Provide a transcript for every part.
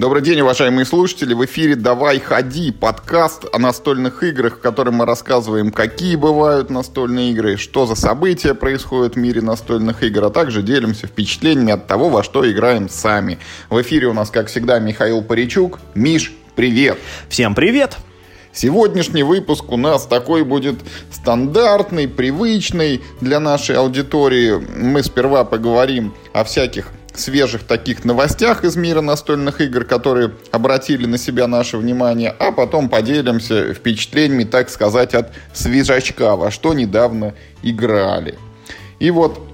Добрый день, уважаемые слушатели. В эфире «Давай ходи» подкаст о настольных играх, в котором мы рассказываем, какие бывают настольные игры, что за события происходят в мире настольных игр, а также делимся впечатлениями от того, во что играем сами. В эфире у нас, как всегда, Михаил Паричук. Миш, привет! Всем привет! Сегодняшний выпуск у нас такой будет стандартный, привычный для нашей аудитории. Мы сперва поговорим о всяких свежих таких новостях из мира настольных игр, которые обратили на себя наше внимание, а потом поделимся впечатлениями, так сказать, от свежачка, во что недавно играли. И вот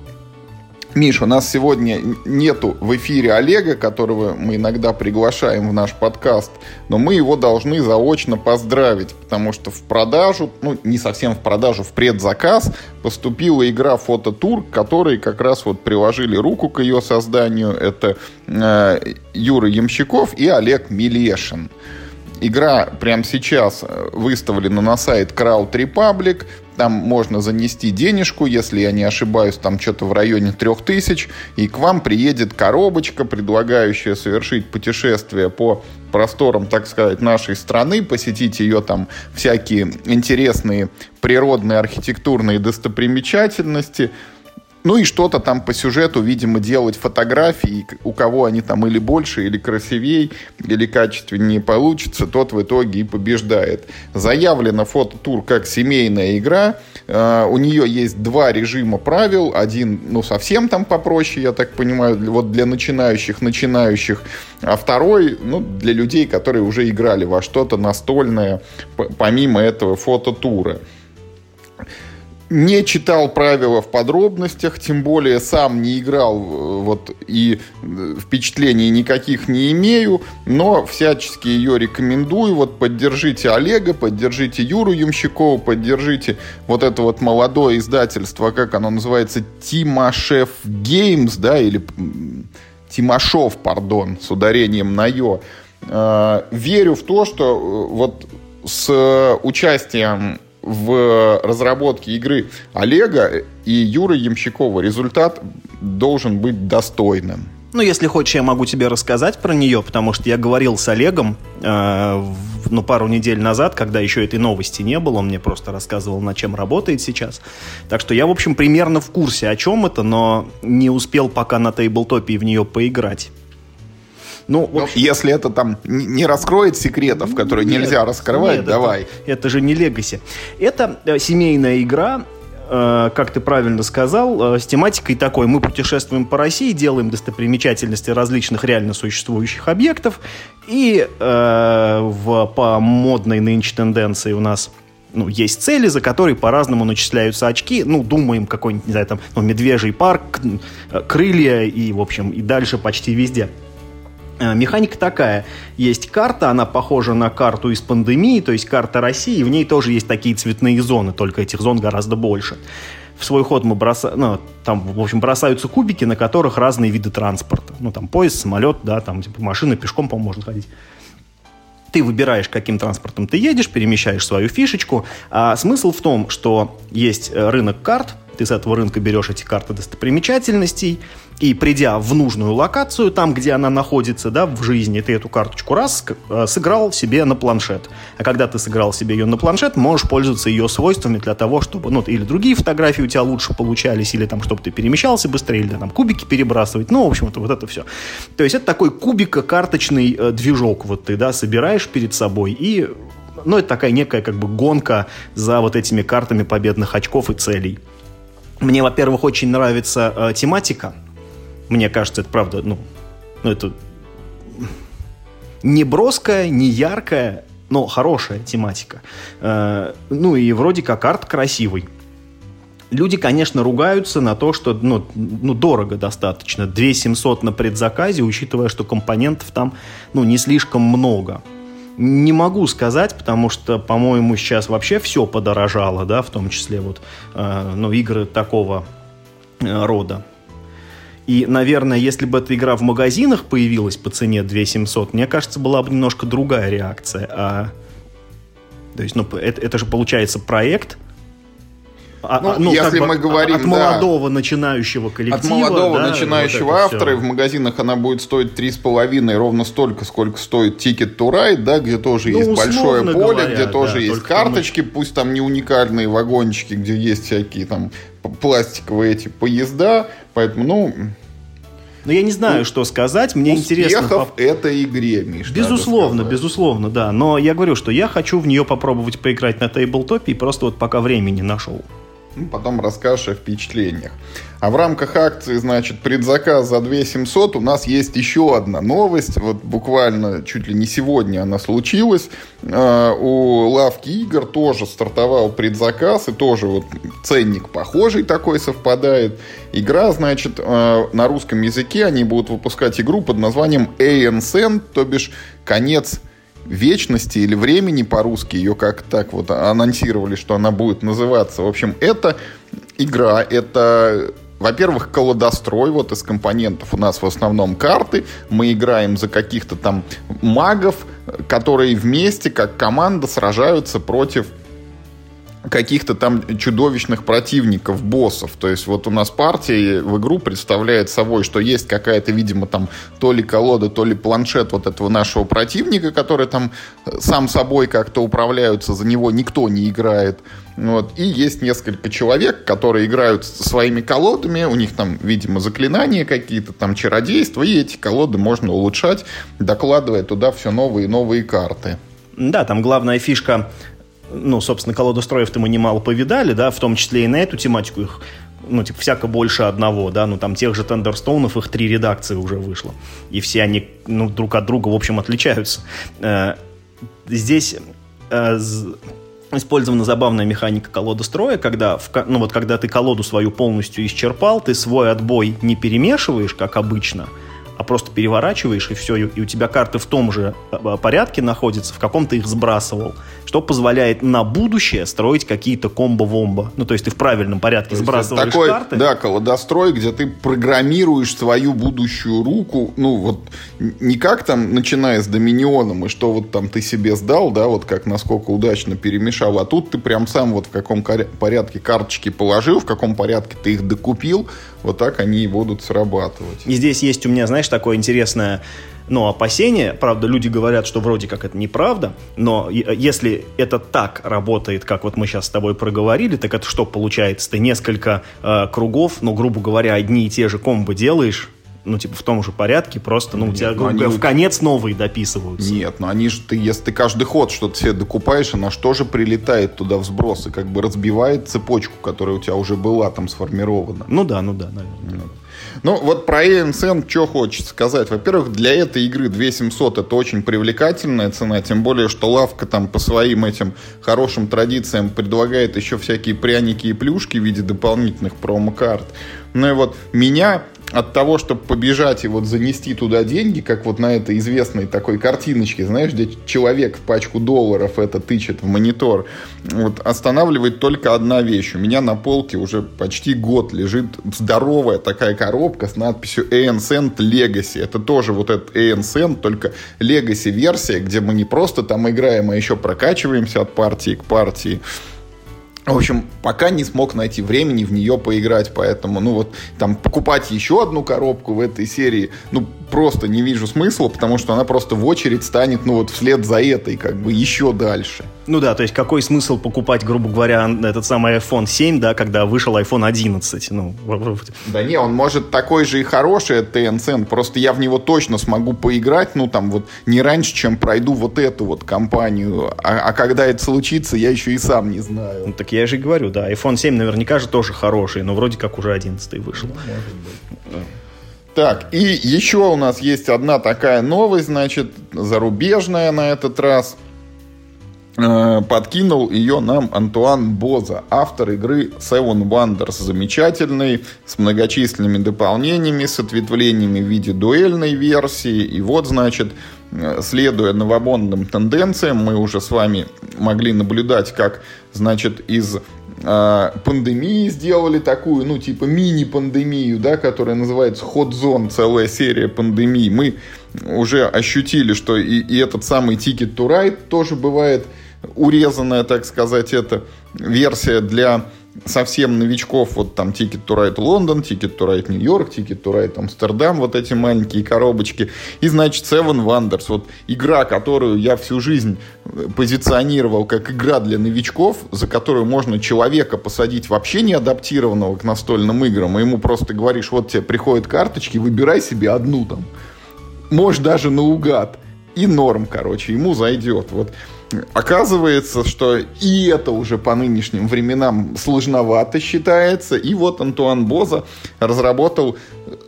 Миш, у нас сегодня нету в эфире Олега, которого мы иногда приглашаем в наш подкаст, но мы его должны заочно поздравить, потому что в продажу, ну не совсем в продажу, в предзаказ поступила игра Фототур, которые как раз вот приложили руку к ее созданию. Это э, Юра Ямщиков и Олег Милешин. Игра прямо сейчас э, выставлена на сайт Crowd Republic. Там можно занести денежку, если я не ошибаюсь, там что-то в районе 3000. И к вам приедет коробочка, предлагающая совершить путешествие по просторам, так сказать, нашей страны, посетить ее там всякие интересные природные архитектурные достопримечательности – ну и что-то там по сюжету, видимо, делать фотографии, у кого они там или больше, или красивее, или качественнее получится, тот в итоге и побеждает. Заявлена фототур как семейная игра. Uh, у нее есть два режима правил. Один, ну, совсем там попроще, я так понимаю, вот для начинающих, начинающих. А второй, ну, для людей, которые уже играли во что-то настольное, помимо этого фототура не читал правила в подробностях, тем более сам не играл э, вот и э, впечатлений никаких не имею, но всячески ее рекомендую. Вот поддержите Олега, поддержите Юру Ямщикова, поддержите вот это вот молодое издательство, как оно называется, Тимашев Геймс, да, или Тимашов, пардон, с ударением на ё. Э, верю в то, что вот с участием в разработке игры Олега и Юры Ямщикова результат должен быть достойным. Ну, если хочешь, я могу тебе рассказать про нее, потому что я говорил с Олегом э, ну, пару недель назад, когда еще этой новости не было, он мне просто рассказывал, над чем работает сейчас. Так что я, в общем, примерно в курсе, о чем это, но не успел пока на тейблтопе в нее поиграть. Ну, в общем... Если это там не раскроет секретов, которые нет, нельзя раскрывать, нет, давай. Это, это же не Легаси. Это э, семейная игра, э, как ты правильно сказал, э, с тематикой такой. Мы путешествуем по России, делаем достопримечательности различных реально существующих объектов. И э, в, по модной нынче тенденции у нас ну, есть цели, за которые по-разному начисляются очки. Ну, думаем, какой-нибудь, не знаю, там, ну, медвежий парк, крылья и, в общем, и дальше почти везде. Э, механика такая. Есть карта, она похожа на карту из пандемии, то есть карта России, в ней тоже есть такие цветные зоны, только этих зон гораздо больше. В свой ход мы бросаем, ну, там, в общем, бросаются кубики, на которых разные виды транспорта. Ну, там, поезд, самолет, да, там, типа, машина, пешком, по-моему, можно ходить. Ты выбираешь, каким транспортом ты едешь, перемещаешь свою фишечку. А смысл в том, что есть э, рынок карт, ты с этого рынка берешь эти карты достопримечательностей, и придя в нужную локацию, там, где она находится, да, в жизни, ты эту карточку раз э, сыграл себе на планшет. А когда ты сыграл себе ее на планшет, можешь пользоваться ее свойствами для того, чтобы, ну, или другие фотографии у тебя лучше получались, или там, чтобы ты перемещался быстрее, или там кубики перебрасывать. Ну, в общем-то, вот это все. То есть это такой кубико-карточный э, движок, вот ты, да, собираешь перед собой и ну, это такая некая как бы гонка за вот этими картами победных очков и целей. Мне, во-первых, очень нравится э, тематика мне кажется, это правда, ну, ну это не броская, не яркая, но хорошая тематика. Э, ну и вроде как арт красивый. Люди, конечно, ругаются на то, что ну, ну, дорого достаточно. 2 700 на предзаказе, учитывая, что компонентов там ну, не слишком много. Не могу сказать, потому что, по-моему, сейчас вообще все подорожало, да, в том числе вот, э, ну, игры такого э, рода. И, наверное, если бы эта игра в магазинах появилась по цене 2700, мне кажется, была бы немножко другая реакция. А... То есть, ну, это, это же получается проект, А, ну, ну, если как бы мы говорим, от молодого да, начинающего коллектива. От молодого да, начинающего вот автора, все. и в магазинах она будет стоить 3,5, ровно столько, сколько стоит Ticket to Ride, да, где тоже Ну, есть большое поле, говоря, где тоже да, есть карточки, пусть там не уникальные вагончики, где есть всякие там пластиковые эти поезда, поэтому, ну, Но я не знаю, что сказать. Мне интересно. поп- этой игре, Миш, Безусловно, безусловно, да. Но я говорю, что я хочу в нее попробовать поиграть на тейблтопе и просто вот пока времени нашел. Ну, потом расскажешь о впечатлениях. А в рамках акции, значит, предзаказ за 2700 у нас есть еще одна новость. Вот буквально чуть ли не сегодня она случилась. Э, У лавки игр тоже стартовал предзаказ, и тоже вот ценник похожий такой совпадает. Игра, значит, э, на русском языке они будут выпускать игру под названием ANSN, то бишь конец вечности или времени по-русски, ее как так вот анонсировали, что она будет называться. В общем, это игра, это во-первых, колодострой, вот из компонентов у нас в основном карты. Мы играем за каких-то там магов, которые вместе, как команда, сражаются против каких-то там чудовищных противников, боссов. То есть вот у нас партия в игру представляет собой, что есть какая-то, видимо, там то ли колода, то ли планшет вот этого нашего противника, который там э, сам собой как-то управляются, за него никто не играет. Вот. И есть несколько человек, которые играют своими колодами, у них там, видимо, заклинания какие-то, там чародейства, и эти колоды можно улучшать, докладывая туда все новые и новые карты. Да, там главная фишка, ну, собственно, колодостроев-то мы немало повидали, да, в том числе и на эту тематику их ну, типа, всяко больше одного, да, ну, там тех же Тендерстоунов, их три редакции уже вышло. И все они, ну, друг от друга, в общем, отличаются. Э, Здесь э, использована забавная механика колодостроя, когда, в ну, вот, когда ты колоду свою полностью исчерпал, ты свой отбой не перемешиваешь, как обычно, а просто переворачиваешь, и все, и у тебя карты в том же э, порядке находятся, в каком ты их сбрасывал, что позволяет на будущее строить какие-то комбо-вомбо. Ну, то есть ты в правильном порядке То сбрасываешь такой, карты. Да, колодострой, где ты программируешь свою будущую руку, ну вот не как там, начиная с доминионом, и что вот там ты себе сдал, да, вот как насколько удачно перемешал, а тут ты прям сам вот в каком порядке карточки положил, в каком порядке ты их докупил, вот так они и будут срабатывать. И здесь есть у меня, знаешь, такое интересное ну, опасение. Правда, люди говорят, что вроде как это неправда, но если это так работает, как вот мы сейчас с тобой проговорили, так это что получается? Ты несколько э, кругов, ну, грубо говоря, одни и те же комбо делаешь, ну, типа в том же порядке, просто, ну, у тебя, ну, грубо они говоря, у- в конец новые дописываются. Нет, ну они же, ты, если ты каждый ход что-то себе докупаешь, она же тоже прилетает туда в сброс и как бы разбивает цепочку, которая у тебя уже была там сформирована. Ну да, ну да, наверное. Ну, вот про AMSN что хочется сказать. Во-первых, для этой игры 2700 это очень привлекательная цена, тем более, что лавка там по своим этим хорошим традициям предлагает еще всякие пряники и плюшки в виде дополнительных промокарт. Ну и вот меня от того, чтобы побежать и вот занести туда деньги, как вот на этой известной такой картиночке, знаешь, где человек в пачку долларов это тычет в монитор, вот останавливает только одна вещь. У меня на полке уже почти год лежит здоровая такая коробка с надписью ANSend Legacy. Это тоже вот этот ANSend, только Legacy версия, где мы не просто там играем, а еще прокачиваемся от партии к партии. В общем, пока не смог найти времени в нее поиграть, поэтому, ну вот, там, покупать еще одну коробку в этой серии, ну, просто не вижу смысла, потому что она просто в очередь станет, ну вот, вслед за этой, как бы, еще дальше. Ну да, то есть какой смысл покупать, грубо говоря, этот самый iPhone 7, да, когда вышел iPhone 11? Ну, Да не, он может такой же и хороший, это Tencent, просто я в него точно смогу поиграть, ну, там, вот, не раньше, чем пройду вот эту вот компанию, а, а когда это случится, я еще и сам не знаю. Ну, так я же и говорю, да, iPhone 7 наверняка же тоже хороший, но вроде как уже 11 вышел. Так, и еще у нас есть одна такая новость, значит, зарубежная на этот раз. Э, Подкинул ее нам Антуан Боза, автор игры Seven Wonders. Замечательный, с многочисленными дополнениями, с ответвлениями в виде дуэльной версии. И вот, значит, э, следуя новомодным тенденциям, мы уже с вами могли наблюдать, как, значит, из э, пандемии сделали такую, ну, типа мини-пандемию, да, которая называется Hot Zone, целая серия пандемий. Мы уже ощутили, что и, и этот самый Ticket to Ride тоже бывает урезанная, так сказать, эта версия для совсем новичков, вот там Ticket to Ride Лондон, Ticket to Ride Нью-Йорк, Ticket to Ride Амстердам, вот эти маленькие коробочки. И, значит, Seven Wonders, вот игра, которую я всю жизнь позиционировал как игра для новичков, за которую можно человека посадить вообще не адаптированного к настольным играм, и ему просто говоришь, вот тебе приходят карточки, выбирай себе одну там. Можешь даже наугад. И норм, короче, ему зайдет. Вот Оказывается, что и это уже по нынешним временам сложновато считается. И вот Антуан Боза разработал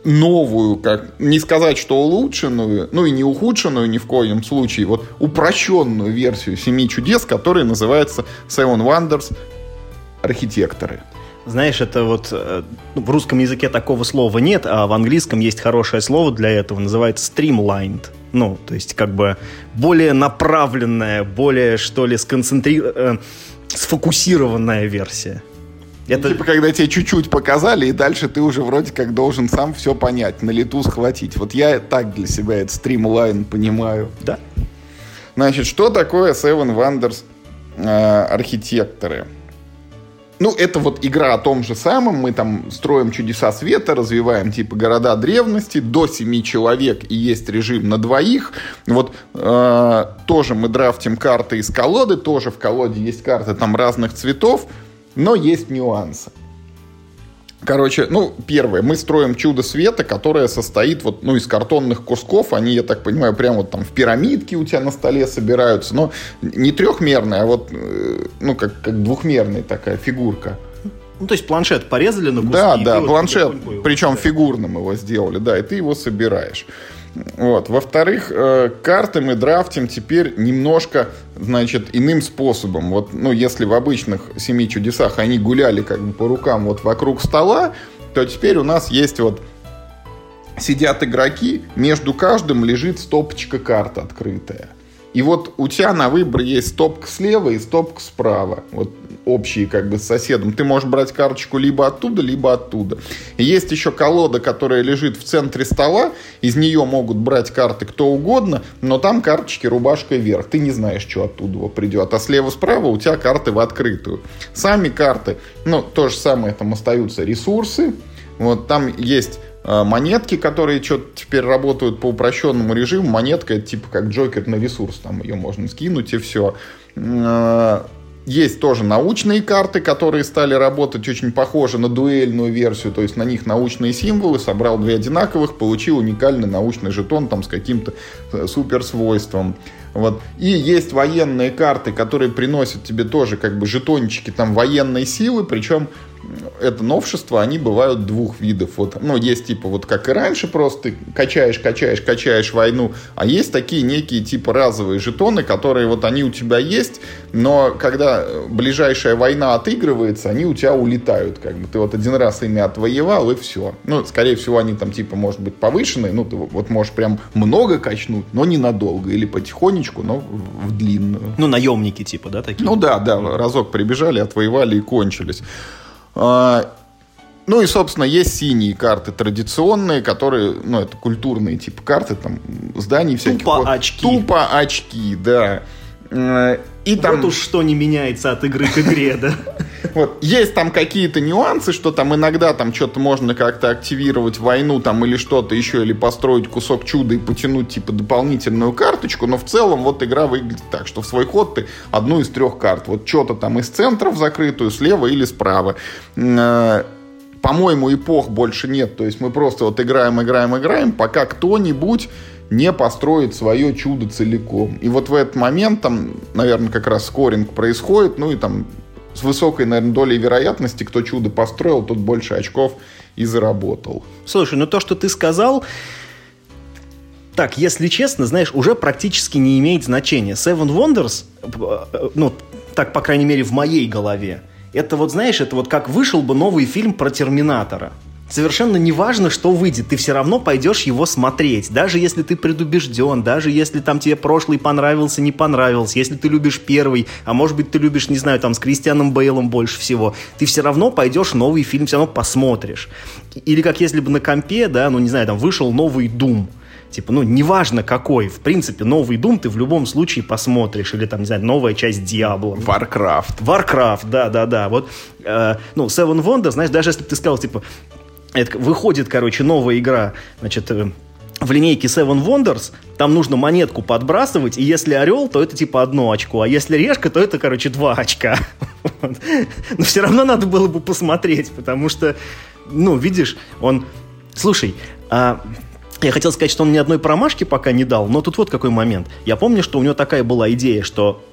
новую, как не сказать, что улучшенную, ну и не ухудшенную ни в коем случае, вот упрощенную версию «Семи чудес», которая называется Seven Wonders Архитекторы. Знаешь, это вот э, ну, в русском языке такого слова нет, а в английском есть хорошее слово для этого, называется streamlined. Ну, то есть как бы более направленная, более, что ли, сконцентрированная, э, сфокусированная версия. Ну, это... Типа, когда тебе чуть-чуть показали, и дальше ты уже вроде как должен сам все понять, на лету схватить. Вот я так для себя этот стримлайн понимаю. Да. Значит, что такое Seven Wonders э, архитекторы? Ну, это вот игра о том же самом. Мы там строим чудеса света, развиваем типа города древности до семи человек и есть режим на двоих. Вот э, тоже мы драфтим карты из колоды, тоже в колоде есть карты там разных цветов, но есть нюансы. Короче, ну, первое, мы строим чудо света, которое состоит вот, ну, из картонных кусков. Они, я так понимаю, прямо вот там в пирамидке у тебя на столе собираются. Но не трехмерная, а вот, э, ну, как, как двухмерная такая фигурка. Ну, то есть планшет порезали на куски. Да, да, планшет, причем фигурным его сделали, да, и ты его собираешь. Вот. Во-вторых, э, карты мы драфтим теперь немножко, значит, иным способом. Вот, ну, если в обычных «Семи чудесах» они гуляли как бы по рукам вот вокруг стола, то теперь у нас есть вот сидят игроки, между каждым лежит стопочка карт открытая. И вот у тебя на выбор есть стопка слева и стопка справа. Вот общие как бы с соседом. Ты можешь брать карточку либо оттуда, либо оттуда. Есть еще колода, которая лежит в центре стола. Из нее могут брать карты кто угодно, но там карточки рубашкой вверх. Ты не знаешь, что оттуда придет. А слева-справа у тебя карты в открытую. Сами карты, ну, то же самое, там остаются ресурсы. Вот там есть э, монетки, которые что-то теперь работают по упрощенному режиму. Монетка это типа как Джокер на ресурс, там ее можно скинуть и все. Есть тоже научные карты, которые стали работать очень похоже на дуэльную версию, то есть на них научные символы, собрал две одинаковых, получил уникальный научный жетон там с каким-то э, суперсвойством. Вот. И есть военные карты, которые приносят тебе тоже как бы жетончики там военной силы, причем это новшество, они бывают двух видов. Вот, ну, есть типа вот как и раньше, просто качаешь, качаешь, качаешь войну, а есть такие некие типа разовые жетоны, которые вот они у тебя есть, но когда ближайшая война отыгрывается, они у тебя улетают, как бы ты вот один раз ими отвоевал и все. Ну, скорее всего, они там типа может быть повышенные, ну, ты вот можешь прям много качнуть, но ненадолго, или потихонечку, но в длинную. Ну, наемники типа, да, такие? Ну да, да, разок прибежали, отвоевали и кончились. А, ну и, собственно, есть синие карты традиционные, которые, ну, это культурные типа карты, там, зданий всяких. Тупо вот, очки. Тупо очки, да. И там... Вот уж что не меняется от игры к игре, да? Вот. Есть там какие-то нюансы, что там иногда там что-то можно как-то активировать войну там или что-то еще, или построить кусок чуда и потянуть типа дополнительную карточку, но в целом вот игра выглядит так, что в свой ход ты одну из трех карт, вот что-то там из центра в закрытую, слева или справа э, по-моему, эпох больше нет. То есть мы просто вот играем, играем, играем, пока кто-нибудь не построить свое чудо целиком. И вот в этот момент там, наверное, как раз скоринг происходит, ну и там с высокой, наверное, долей вероятности, кто чудо построил, тот больше очков и заработал. Слушай, ну то, что ты сказал, так, если честно, знаешь, уже практически не имеет значения. Seven Wonders, ну, так, по крайней мере, в моей голове, это вот, знаешь, это вот как вышел бы новый фильм про Терминатора совершенно не важно, что выйдет, ты все равно пойдешь его смотреть. Даже если ты предубежден, даже если там тебе прошлый понравился, не понравился, если ты любишь первый, а может быть ты любишь, не знаю, там с Кристианом Бейлом больше всего, ты все равно пойдешь новый фильм, все равно посмотришь. Или как если бы на компе, да, ну не знаю, там вышел новый Doom, Типа, ну, неважно какой, в принципе, новый Doom ты в любом случае посмотришь, или там, не знаю, новая часть Diablo. Warcraft. Warcraft, да-да-да. Вот, э, ну, Seven Wonders, знаешь, даже если бы ты сказал, типа, это, выходит, короче, новая игра, значит, э, в линейке Seven Wonders там нужно монетку подбрасывать, и если орел, то это типа одно очко, а если решка, то это, короче, два очка. Но все равно надо было бы посмотреть, потому что, ну, видишь, он... Слушай, а я хотел сказать, что он ни одной промашки пока не дал, но тут вот какой момент. Я помню, что у него такая была идея, что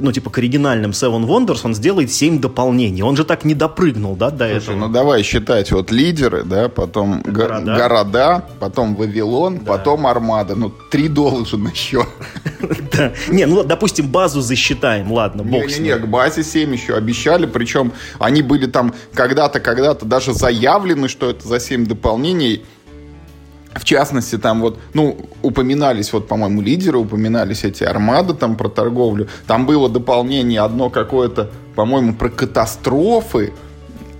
ну, типа, к оригинальным Seven Wonders он сделает 7 дополнений. Он же так не допрыгнул, да, до Слушай, этого. ну давай считать вот лидеры, да, потом города, Города. потом Вавилон, потом Армада. Ну, три должен еще. Да. Не, ну, допустим, базу засчитаем, ладно, бог Не-не-не, к базе 7 еще обещали, причем они были там когда-то, когда-то даже заявлены, что это за 7 дополнений. В частности, там вот, ну, упоминались, вот, по-моему, лидеры, упоминались эти армады там про торговлю. Там было дополнение одно какое-то, по-моему, про катастрофы.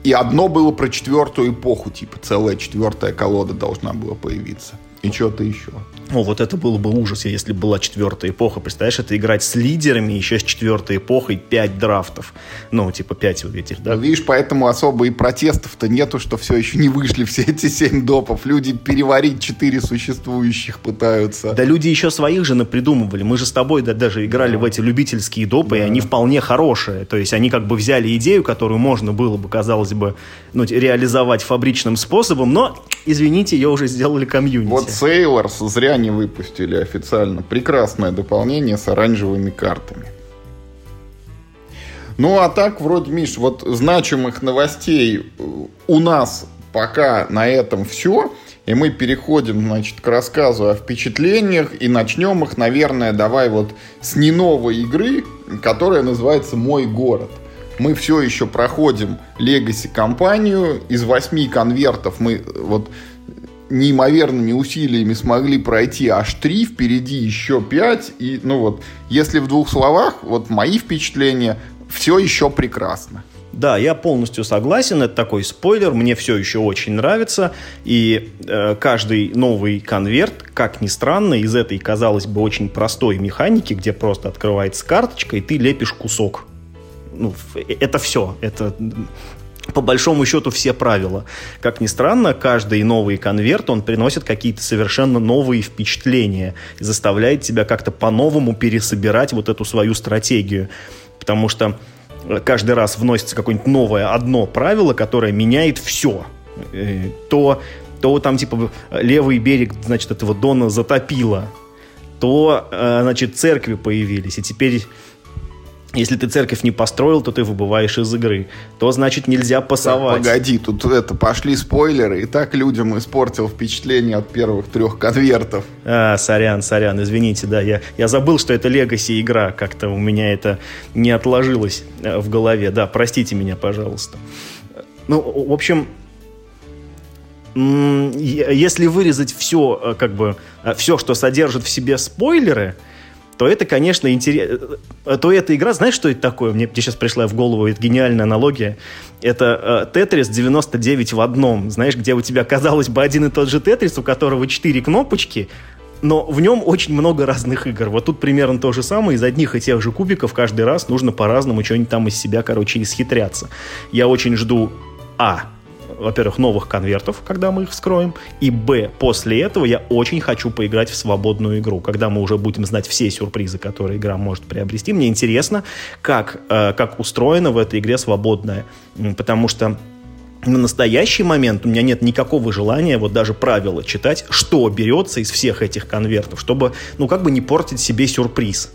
И одно было про четвертую эпоху, типа целая четвертая колода должна была появиться. И что-то еще. О, вот это было бы ужас, если бы была четвертая эпоха. Представляешь, это играть с лидерами, еще с четвертой эпохой, пять драфтов. Ну, типа пять вот этих, да? Ну, видишь, поэтому особо и протестов-то нету, что все еще не вышли все эти семь допов. Люди переварить четыре существующих пытаются. Да люди еще своих же напридумывали. Мы же с тобой да, даже играли в эти любительские допы, и они вполне хорошие. То есть они как бы взяли идею, которую можно было бы, казалось бы, ну, реализовать фабричным способом, но, извините, ее уже сделали комьюнити. Вот Sailors зря не выпустили официально. Прекрасное дополнение с оранжевыми картами. Ну, а так, вроде, Миш, вот значимых новостей э, у нас пока на этом все. И мы переходим, значит, к рассказу о впечатлениях. И начнем их, наверное, давай вот с не новой игры, которая называется «Мой город». Мы все еще проходим Legacy компанию. Из восьми конвертов мы э, вот неимоверными усилиями смогли пройти аж три, впереди еще пять. И, ну вот, если в двух словах, вот мои впечатления, все еще прекрасно. Да, я полностью согласен. Это такой спойлер. Мне все еще очень нравится. И э, каждый новый конверт, как ни странно, из этой, казалось бы, очень простой механики, где просто открывается карточка, и ты лепишь кусок. Ну, ф- это все. Это по большому счету все правила. Как ни странно, каждый новый конверт, он приносит какие-то совершенно новые впечатления и заставляет тебя как-то по-новому пересобирать вот эту свою стратегию. Потому что э, каждый раз вносится какое-нибудь новое одно правило, которое меняет все. Э, То, то там типа левый берег, значит, этого Дона затопило, то, э, значит, церкви появились, и теперь если ты церковь не построил, то ты выбываешь из игры. То, значит, нельзя пасовать. Погоди, тут это пошли спойлеры, и так людям испортил впечатление от первых трех конвертов. А, сорян, сорян, извините, да, я, я забыл, что это Legacy игра, как-то у меня это не отложилось э, в голове, да, простите меня, пожалуйста. Ну, в общем, если вырезать все, как бы, все, что содержит в себе спойлеры, то это, конечно, интересно. То эта игра, знаешь, что это такое? Мне, мне сейчас пришла в голову эта гениальная аналогия. Это э, Тетрис 99 в одном. Знаешь, где у тебя, казалось бы, один и тот же Тетрис, у которого четыре кнопочки, но в нем очень много разных игр. Вот тут примерно то же самое. Из одних и тех же кубиков каждый раз нужно по-разному что-нибудь там из себя, короче, исхитряться. Я очень жду, а, во-первых, новых конвертов, когда мы их вскроем, и б, после этого я очень хочу поиграть в свободную игру, когда мы уже будем знать все сюрпризы, которые игра может приобрести. Мне интересно, как, э, как устроена в этой игре свободная, потому что на настоящий момент у меня нет никакого желания вот даже правила читать, что берется из всех этих конвертов, чтобы, ну, как бы не портить себе сюрприз.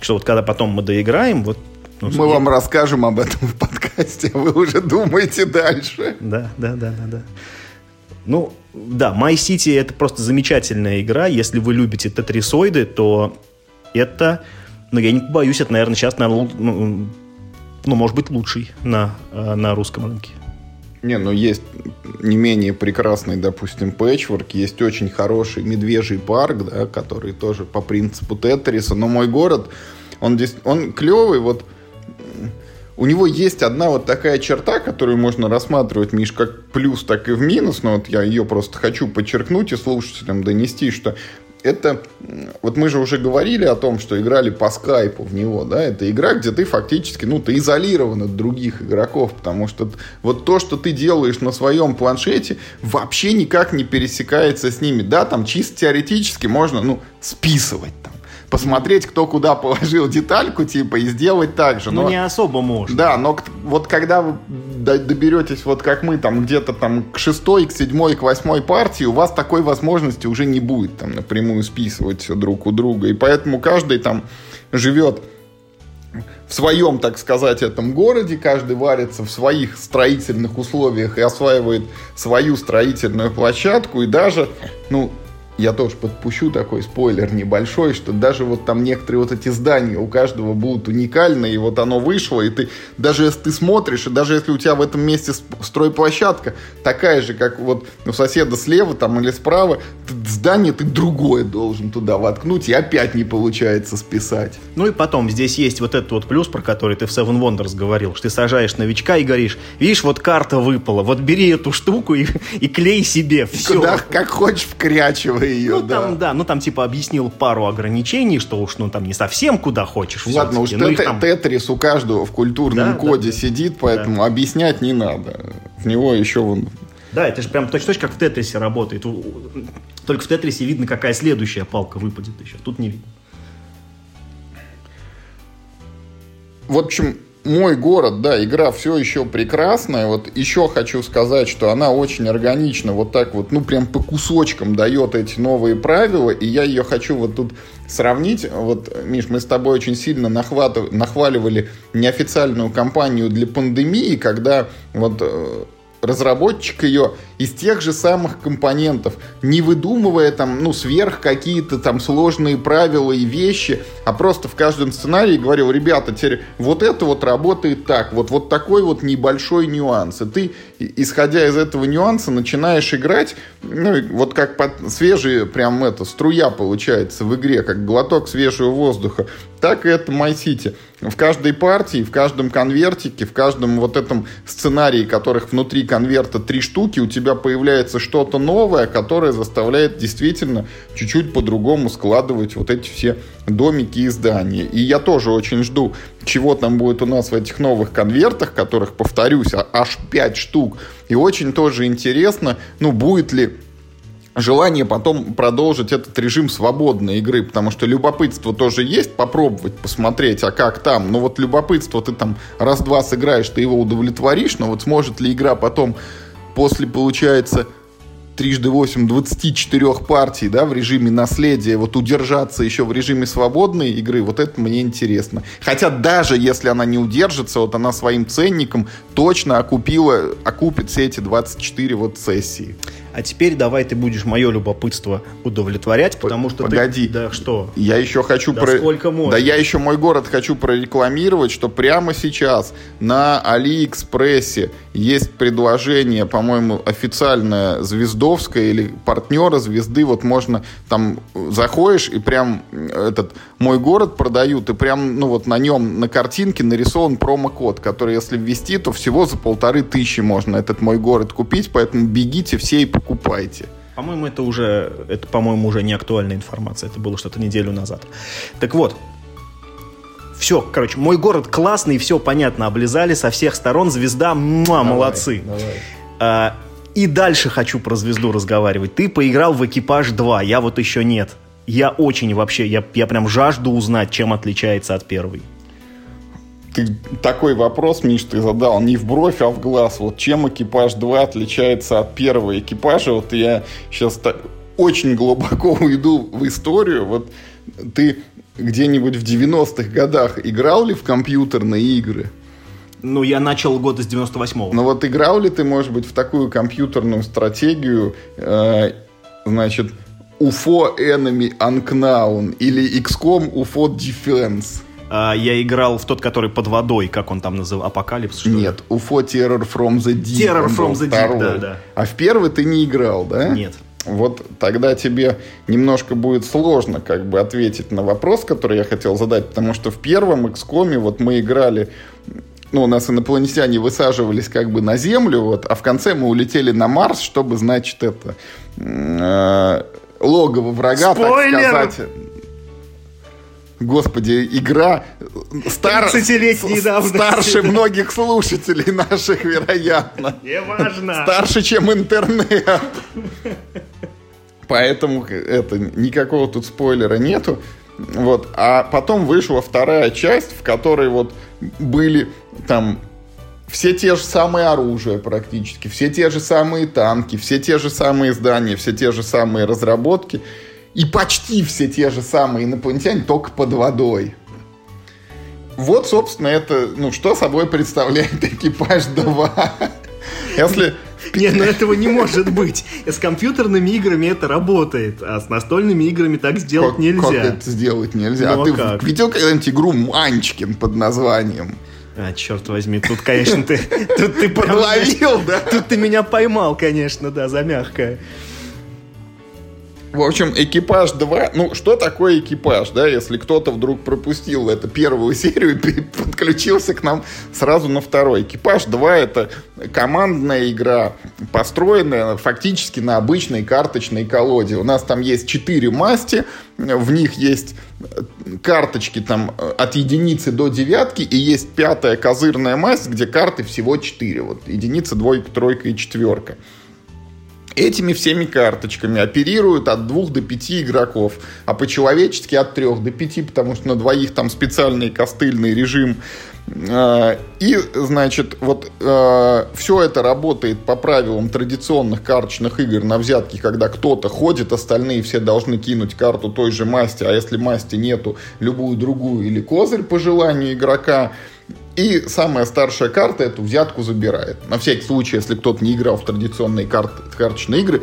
Что вот когда потом мы доиграем, вот... ну, Мы я- вам расскажем об этом в подкасте, а вы уже думаете дальше. Да, да, да, да, да. Ну, да, My City это просто замечательная игра. Если вы любите тетрисоиды, то это, ну, я не боюсь, это, наверное, сейчас, наверное, ну, ну, может быть, лучший на, э, на русском рынке. Не, ну есть не менее прекрасный, допустим, пэтчворк, есть очень хороший медвежий парк, да, который тоже по принципу Тетриса, но мой город, он здесь, он клевый, вот у него есть одна вот такая черта, которую можно рассматривать, Миш, как плюс, так и в минус, но вот я ее просто хочу подчеркнуть и слушателям донести, что это, вот мы же уже говорили о том, что играли по скайпу в него, да, это игра, где ты фактически, ну, ты изолирован от других игроков, потому что вот то, что ты делаешь на своем планшете, вообще никак не пересекается с ними, да, там чисто теоретически можно, ну, списывать там посмотреть, кто куда положил детальку, типа, и сделать так же. Ну, но, не особо можно. Да, но вот когда вы доберетесь, вот как мы, там, где-то там к шестой, к седьмой, к восьмой партии, у вас такой возможности уже не будет, там, напрямую списывать все друг у друга. И поэтому каждый там живет в своем, так сказать, этом городе, каждый варится в своих строительных условиях и осваивает свою строительную площадку, и даже, ну, я тоже подпущу такой спойлер небольшой, что даже вот там некоторые вот эти здания у каждого будут уникальны, и вот оно вышло, и ты, даже если ты смотришь, и даже если у тебя в этом месте стройплощадка такая же, как вот у соседа слева там или справа, здание ты другое должен туда воткнуть, и опять не получается списать. Ну и потом, здесь есть вот этот вот плюс, про который ты в Seven Wonders говорил, что ты сажаешь новичка и говоришь, видишь, вот карта выпала, вот бери эту штуку и, и клей себе, все. Куда, как хочешь, вкрячивай ее, ну, да. Там, да, ну там типа объяснил пару ограничений, что уж ну там не совсем куда хочешь. Ладно, уж ну, там... тетрис у каждого в культурном да, коде да, сидит, поэтому да. объяснять не надо. В него еще вон да, это же прям точно как в Тетрисе работает. Только в Тетрисе видно, какая следующая палка выпадет еще. Тут не видно. В общем, мой город, да, игра все еще прекрасная. Вот еще хочу сказать, что она очень органично вот так вот, ну, прям по кусочкам дает эти новые правила. И я ее хочу вот тут сравнить. Вот, Миш, мы с тобой очень сильно нахватыв... нахваливали неофициальную кампанию для пандемии, когда вот э, разработчик ее из тех же самых компонентов, не выдумывая там, ну, сверх какие-то там сложные правила и вещи, а просто в каждом сценарии говорил, ребята, теперь вот это вот работает так, вот, вот такой вот небольшой нюанс. И ты, исходя из этого нюанса, начинаешь играть, ну, вот как под свежий, прям это, струя получается в игре, как глоток свежего воздуха, так и это My City. В каждой партии, в каждом конвертике, в каждом вот этом сценарии, которых внутри конверта три штуки, у тебя появляется что-то новое, которое заставляет действительно чуть-чуть по-другому складывать вот эти все домики и здания. И я тоже очень жду, чего там будет у нас в этих новых конвертах, которых, повторюсь, а, аж 5 штук. И очень тоже интересно, ну, будет ли желание потом продолжить этот режим свободной игры, потому что любопытство тоже есть, попробовать, посмотреть, а как там. Но вот любопытство ты там раз-два сыграешь, ты его удовлетворишь, но вот сможет ли игра потом после, получается, трижды 8, 24 партий, да, в режиме наследия, вот удержаться еще в режиме свободной игры, вот это мне интересно. Хотя даже если она не удержится, вот она своим ценником точно окупила, окупит все эти 24 вот сессии. А теперь давай ты будешь мое любопытство удовлетворять, потому что Погоди. ты... Да что? Я еще хочу... Да про... сколько можно? Да я еще мой город хочу прорекламировать, что прямо сейчас на Алиэкспрессе есть предложение, по-моему, официальное звездовское или партнера звезды. Вот можно там заходишь и прям этот мой город продают, и прям ну вот на нем на картинке нарисован промокод, который если ввести, то всего за полторы тысячи можно этот мой город купить, поэтому бегите все и покупайте. По-моему, это уже, это, по-моему, уже не актуальная информация. Это было что-то неделю назад. Так вот, все, короче, мой город классный, все понятно, облизали со всех сторон, звезда, муа, давай, молодцы. Давай. А, и дальше хочу про звезду разговаривать. Ты поиграл в экипаж 2, я вот еще нет. Я очень вообще, я, я прям жажду узнать, чем отличается от первой ты такой вопрос, Миш, ты задал не в бровь, а в глаз. Вот чем экипаж 2 отличается от первого экипажа? Вот я сейчас так, очень глубоко уйду в историю. Вот ты где-нибудь в 90-х годах играл ли в компьютерные игры? Ну, я начал год из 98-го. Ну вот играл ли ты, может быть, в такую компьютерную стратегию, э, значит, UFO Enemy Unknown или XCOM UFO Defense? А, я играл в тот, который под водой, как он там называл, Apocalypse, что Нет, UFO Terror from the Deep. Terror from the Deep, да, да. А в первый ты не играл, да? Нет. Вот тогда тебе немножко будет сложно как бы ответить на вопрос, который я хотел задать, потому что в первом XCOM вот мы играли ну, у нас инопланетяне высаживались как бы на Землю, вот, а в конце мы улетели на Марс, чтобы, значит, это... Э, логово врага, Спойлер! так сказать. Господи, игра стар... 30-летней давности. старше многих слушателей наших, вероятно. Неважно. Старше, чем интернет. Поэтому это никакого тут спойлера нету. Вот. А потом вышла вторая часть, в которой вот были там все те же самые оружия практически, все те же самые танки, все те же самые здания, все те же самые разработки и почти все те же самые инопланетяне, только под водой. Вот, собственно, это, ну, что собой представляет экипаж 2. Если Не, ну этого не может быть. С компьютерными играми это работает, а с настольными играми так сделать как, нельзя. как это сделать нельзя? Ну, а а ты как? видел когда-нибудь игру Манчкин под названием? А, черт возьми, тут, конечно, ты... Тут ты Подловил, да? Тут ты меня поймал, конечно, да, за мягкое. В общем, экипаж 2. Ну, что такое экипаж, да, если кто-то вдруг пропустил эту первую серию и подключился к нам сразу на второй. Экипаж 2 это командная игра, построенная фактически на обычной карточной колоде. У нас там есть 4 масти, в них есть э, карточки там э, от единицы до девятки, и есть пятая козырная масть, где карты всего 4. Вот единица, двойка, тройка и четверка. Этими всеми карточками оперируют от двух до пяти игроков, а по-человечески от трех до пяти, потому что на двоих там специальный костыльный режим. Э, И, значит, вот все это работает по правилам традиционных карточных игр на взятки, когда кто-то ходит, остальные все должны кинуть карту той же масти, а если масти нету, любую другую или козырь по желанию игрока. И самая старшая карта эту взятку забирает. На всякий случай, если кто-то не играл в традиционные карты, карточные игры,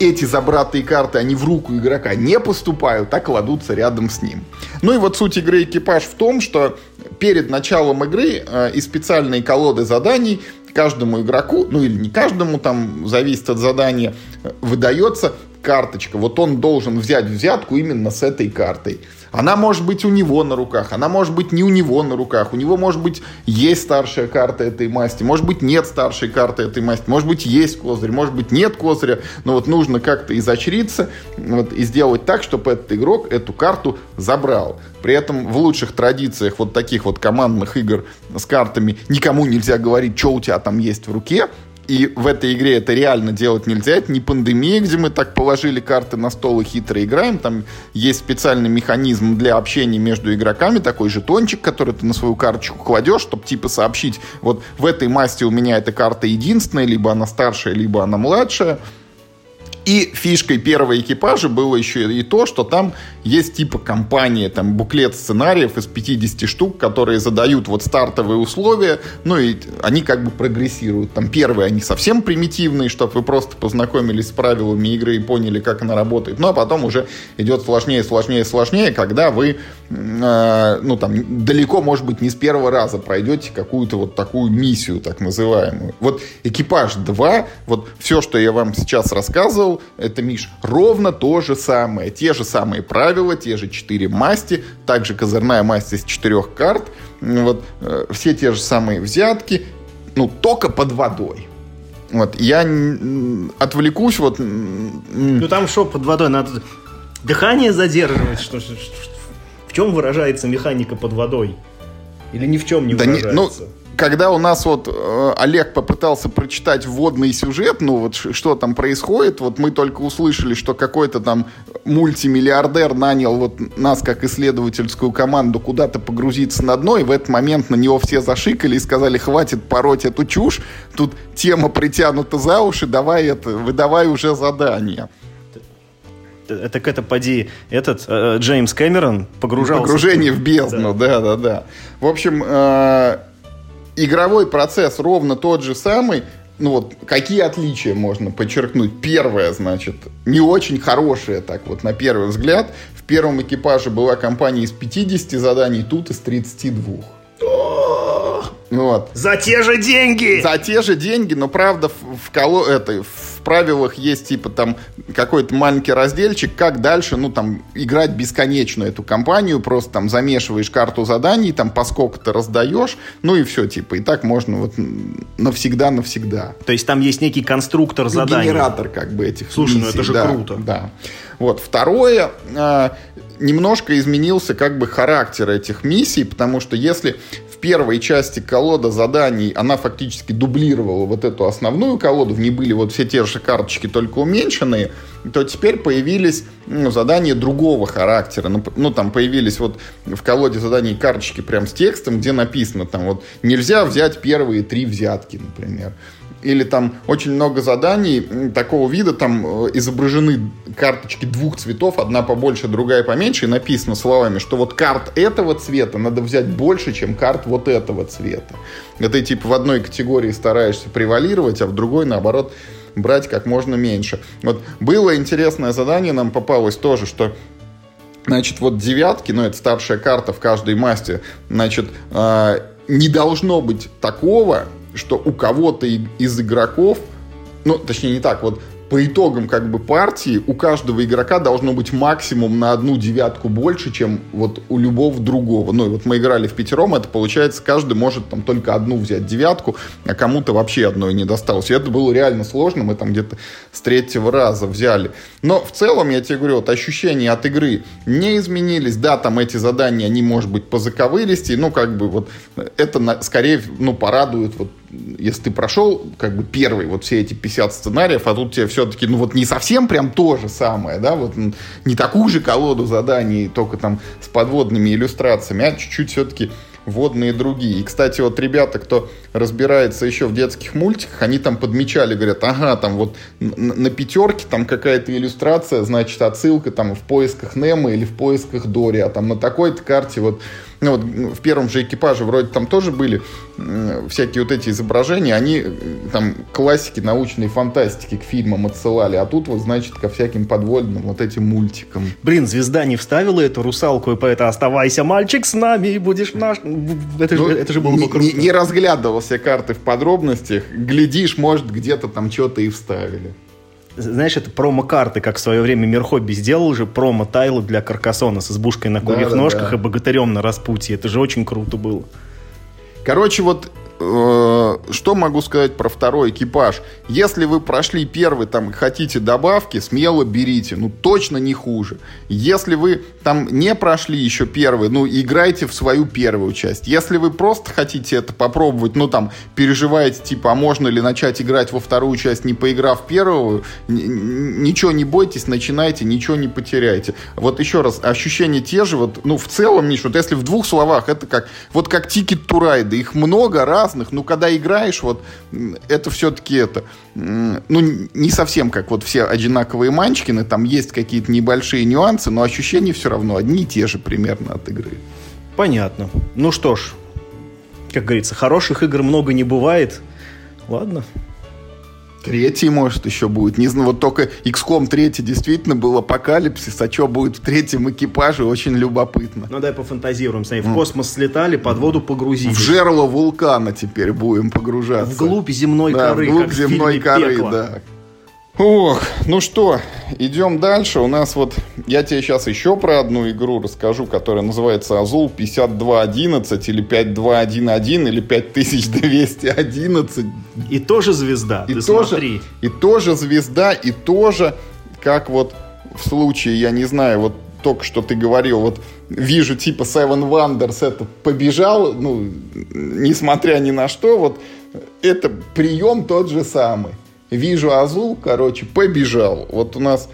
эти забратые карты, они в руку игрока не поступают, а кладутся рядом с ним. Ну и вот суть игры «Экипаж» в том, что перед началом игры э, из специальной колоды заданий каждому игроку, ну или не каждому, там зависит от задания, э, выдается карточка. Вот он должен взять взятку именно с этой картой. Она может быть у него на руках, она может быть не у него на руках. У него может быть есть старшая карта этой масти, может быть нет старшей карты этой масти, может быть есть козырь, может быть нет козыря. Но вот нужно как-то изощриться вот, и сделать так, чтобы этот игрок эту карту забрал. При этом в лучших традициях вот таких вот командных игр с картами никому нельзя говорить, что у тебя там есть в руке. И в этой игре это реально делать нельзя. Это не пандемия, где мы так положили карты на стол и хитро играем. Там есть специальный механизм для общения между игроками. Такой жетончик, который ты на свою карточку кладешь, чтобы типа сообщить, вот в этой масти у меня эта карта единственная, либо она старшая, либо она младшая. И фишкой первого экипажа было еще и то, что там есть типа компания, там буклет сценариев из 50 штук, которые задают вот стартовые условия, ну и они как бы прогрессируют. Там первые они совсем примитивные, чтобы вы просто познакомились с правилами игры и поняли, как она работает. Ну а потом уже идет сложнее, сложнее, сложнее, когда вы, ну там далеко, может быть, не с первого раза пройдете какую-то вот такую миссию, так называемую. Вот экипаж 2, вот все, что я вам сейчас рассказывал, это, Миш, ровно то же самое. Те же самые правила, те же четыре масти, также козырная масть из четырех карт, вот, э, все те же самые взятки, ну, только под водой. Вот, я отвлекусь, вот... Ну там что, под водой надо дыхание задерживать? Что- что- в чем выражается механика под водой? Или ни в чем не Да не- выражается? ну, когда у нас вот э, Олег попытался прочитать вводный сюжет, ну вот что там происходит, вот мы только услышали, что какой-то там мультимиллиардер нанял вот нас как исследовательскую команду куда-то погрузиться на дно, и в этот момент на него все зашикали и сказали, хватит пороть эту чушь, тут тема притянута за уши, давай это, выдавай уже задание. Это к это поди этот э, Джеймс Кэмерон погружался. Погружение в бездну, да, да, да. В общем, э, игровой процесс ровно тот же самый. Ну вот, какие отличия можно подчеркнуть? Первое, значит, не очень хорошее, так вот, на первый взгляд. В первом экипаже была компания из 50 заданий, тут из 32. Вот. За те же деньги! За те же деньги, но правда в, в коло- этой, в правилах есть, типа, там, какой-то маленький разделчик, как дальше, ну, там, играть бесконечно эту кампанию, просто там замешиваешь карту заданий, там, поскольку ты раздаешь, ну, и все, типа, и так можно вот навсегда-навсегда. То есть там есть некий конструктор ну, заданий. Генератор, как бы, этих Слушай, миссий. ну это же да, круто. Да. Вот. Второе, э, немножко изменился как бы характер этих миссий, потому что если первой части колода заданий она фактически дублировала вот эту основную колоду, в ней были вот все те же карточки, только уменьшенные, то теперь появились ну, задания другого характера. Ну, ну, там появились вот в колоде заданий карточки прям с текстом, где написано там вот нельзя взять первые три взятки, например или там очень много заданий такого вида, там э, изображены карточки двух цветов, одна побольше, другая поменьше, и написано словами, что вот карт этого цвета надо взять больше, чем карт вот этого цвета. Это ты типа в одной категории стараешься превалировать, а в другой, наоборот, брать как можно меньше. Вот было интересное задание, нам попалось тоже, что Значит, вот девятки, ну, это старшая карта в каждой масти, значит, э, не должно быть такого, что у кого-то из игроков, ну, точнее не так, вот по итогам как бы партии у каждого игрока должно быть максимум на одну девятку больше, чем вот у любого другого. Ну и вот мы играли в пятером, это получается каждый может там только одну взять девятку, а кому-то вообще одной не досталось. И это было реально сложно, мы там где-то с третьего раза взяли. Но в целом, я тебе говорю, вот ощущения от игры не изменились. Да, там эти задания, они, может быть, по заковыристей, ну как бы вот это скорее, ну, порадует вот если ты прошел как бы первый вот все эти 50 сценариев, а тут тебе все-таки, ну вот не совсем прям то же самое, да, вот не такую же колоду заданий, только там с подводными иллюстрациями, а чуть-чуть все-таки водные другие. И, кстати, вот ребята, кто разбирается еще в детских мультиках, они там подмечали, говорят, ага, там вот на, пятерке там какая-то иллюстрация, значит, отсылка там в поисках Немо или в поисках Дори, а там на такой-то карте вот ну вот в первом же экипаже вроде там тоже были всякие вот эти изображения, они там классики научной фантастики к фильмам отсылали, а тут вот, значит, ко всяким подводным вот этим мультикам. Блин, звезда не вставила эту русалку, и поэтому оставайся, мальчик, с нами, и будешь наш... Это, ну, же, это же было бы круто. Не, не разглядывал все карты в подробностях, глядишь, может, где-то там что-то и вставили знаешь, это промо-карты, как в свое время Мир Хобби сделал же промо-тайлы для Каркасона с избушкой на курьих да, ножках да. и богатырем на распутье. Это же очень круто было. Короче, вот что могу сказать про второй экипаж? Если вы прошли первый там хотите добавки, смело берите. Ну, точно не хуже. Если вы там не прошли еще первый, ну, играйте в свою первую часть. Если вы просто хотите это попробовать, ну, там, переживаете, типа, а можно ли начать играть во вторую часть, не поиграв первую, ничего не бойтесь, начинайте, ничего не потеряйте. Вот еще раз, ощущения те же, вот, ну, в целом, Миш, вот если в двух словах, это как, вот как to Ride, их много раз разных, но когда играешь, вот это все-таки это, ну, не совсем как вот все одинаковые манчкины, там есть какие-то небольшие нюансы, но ощущения все равно одни и те же примерно от игры. Понятно. Ну что ж, как говорится, хороших игр много не бывает. Ладно, Третий, может, еще будет. Не знаю, вот только XCOM 3 действительно был апокалипсис, а что будет в третьем экипаже, очень любопытно. Ну, дай пофантазируем. Смотри, в космос слетали, под воду погрузились. В жерло вулкана теперь будем погружаться. Вглубь земной да, коры, вглубь земной коры, пекло. да. Ох, ну что, идем дальше. У нас вот, я тебе сейчас еще про одну игру расскажу, которая называется Азул 5211 или 5211 или 5211. И тоже звезда, и ты тоже, смотри. И тоже звезда, и тоже, как вот в случае, я не знаю, вот только что ты говорил, вот вижу типа Seven Wonders, это побежал, ну, несмотря ни на что, вот это прием тот же самый вижу Азул, короче, побежал. Вот у нас...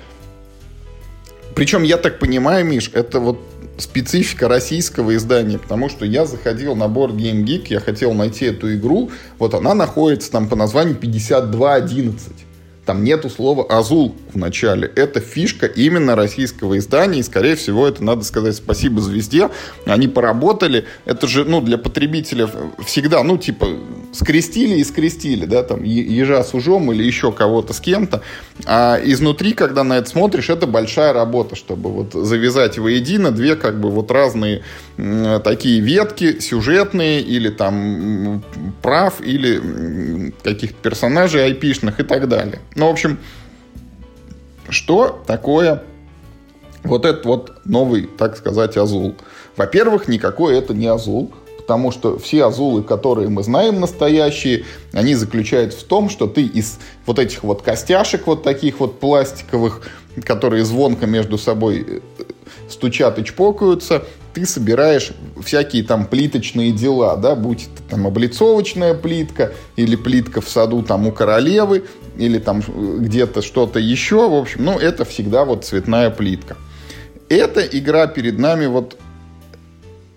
Причем, я так понимаю, Миш, это вот специфика российского издания, потому что я заходил на борт Game Geek, я хотел найти эту игру, вот она находится там по названию 5211. Там нету слова «Азул» в начале. Это фишка именно российского издания, и, скорее всего, это надо сказать спасибо «Звезде». Они поработали. Это же, ну, для потребителя всегда, ну, типа, скрестили и скрестили, да, там, ежа с ужом или еще кого-то с кем-то. А изнутри, когда на это смотришь, это большая работа, чтобы вот завязать воедино две, как бы, вот разные такие ветки, сюжетные, или там прав, или каких-то персонажей айпишных и так далее. Ну, в общем, что такое вот этот вот новый, так сказать, Азул? Во-первых, никакой это не Азул, потому что все Азулы, которые мы знаем настоящие, они заключаются в том, что ты из вот этих вот костяшек вот таких вот пластиковых, которые звонко между собой э, стучат и чпокаются, ты собираешь всякие там плиточные дела, да, будь это там облицовочная плитка или плитка в саду там у королевы, или там где-то что-то еще, в общем, ну, это всегда вот цветная плитка. Эта игра перед нами вот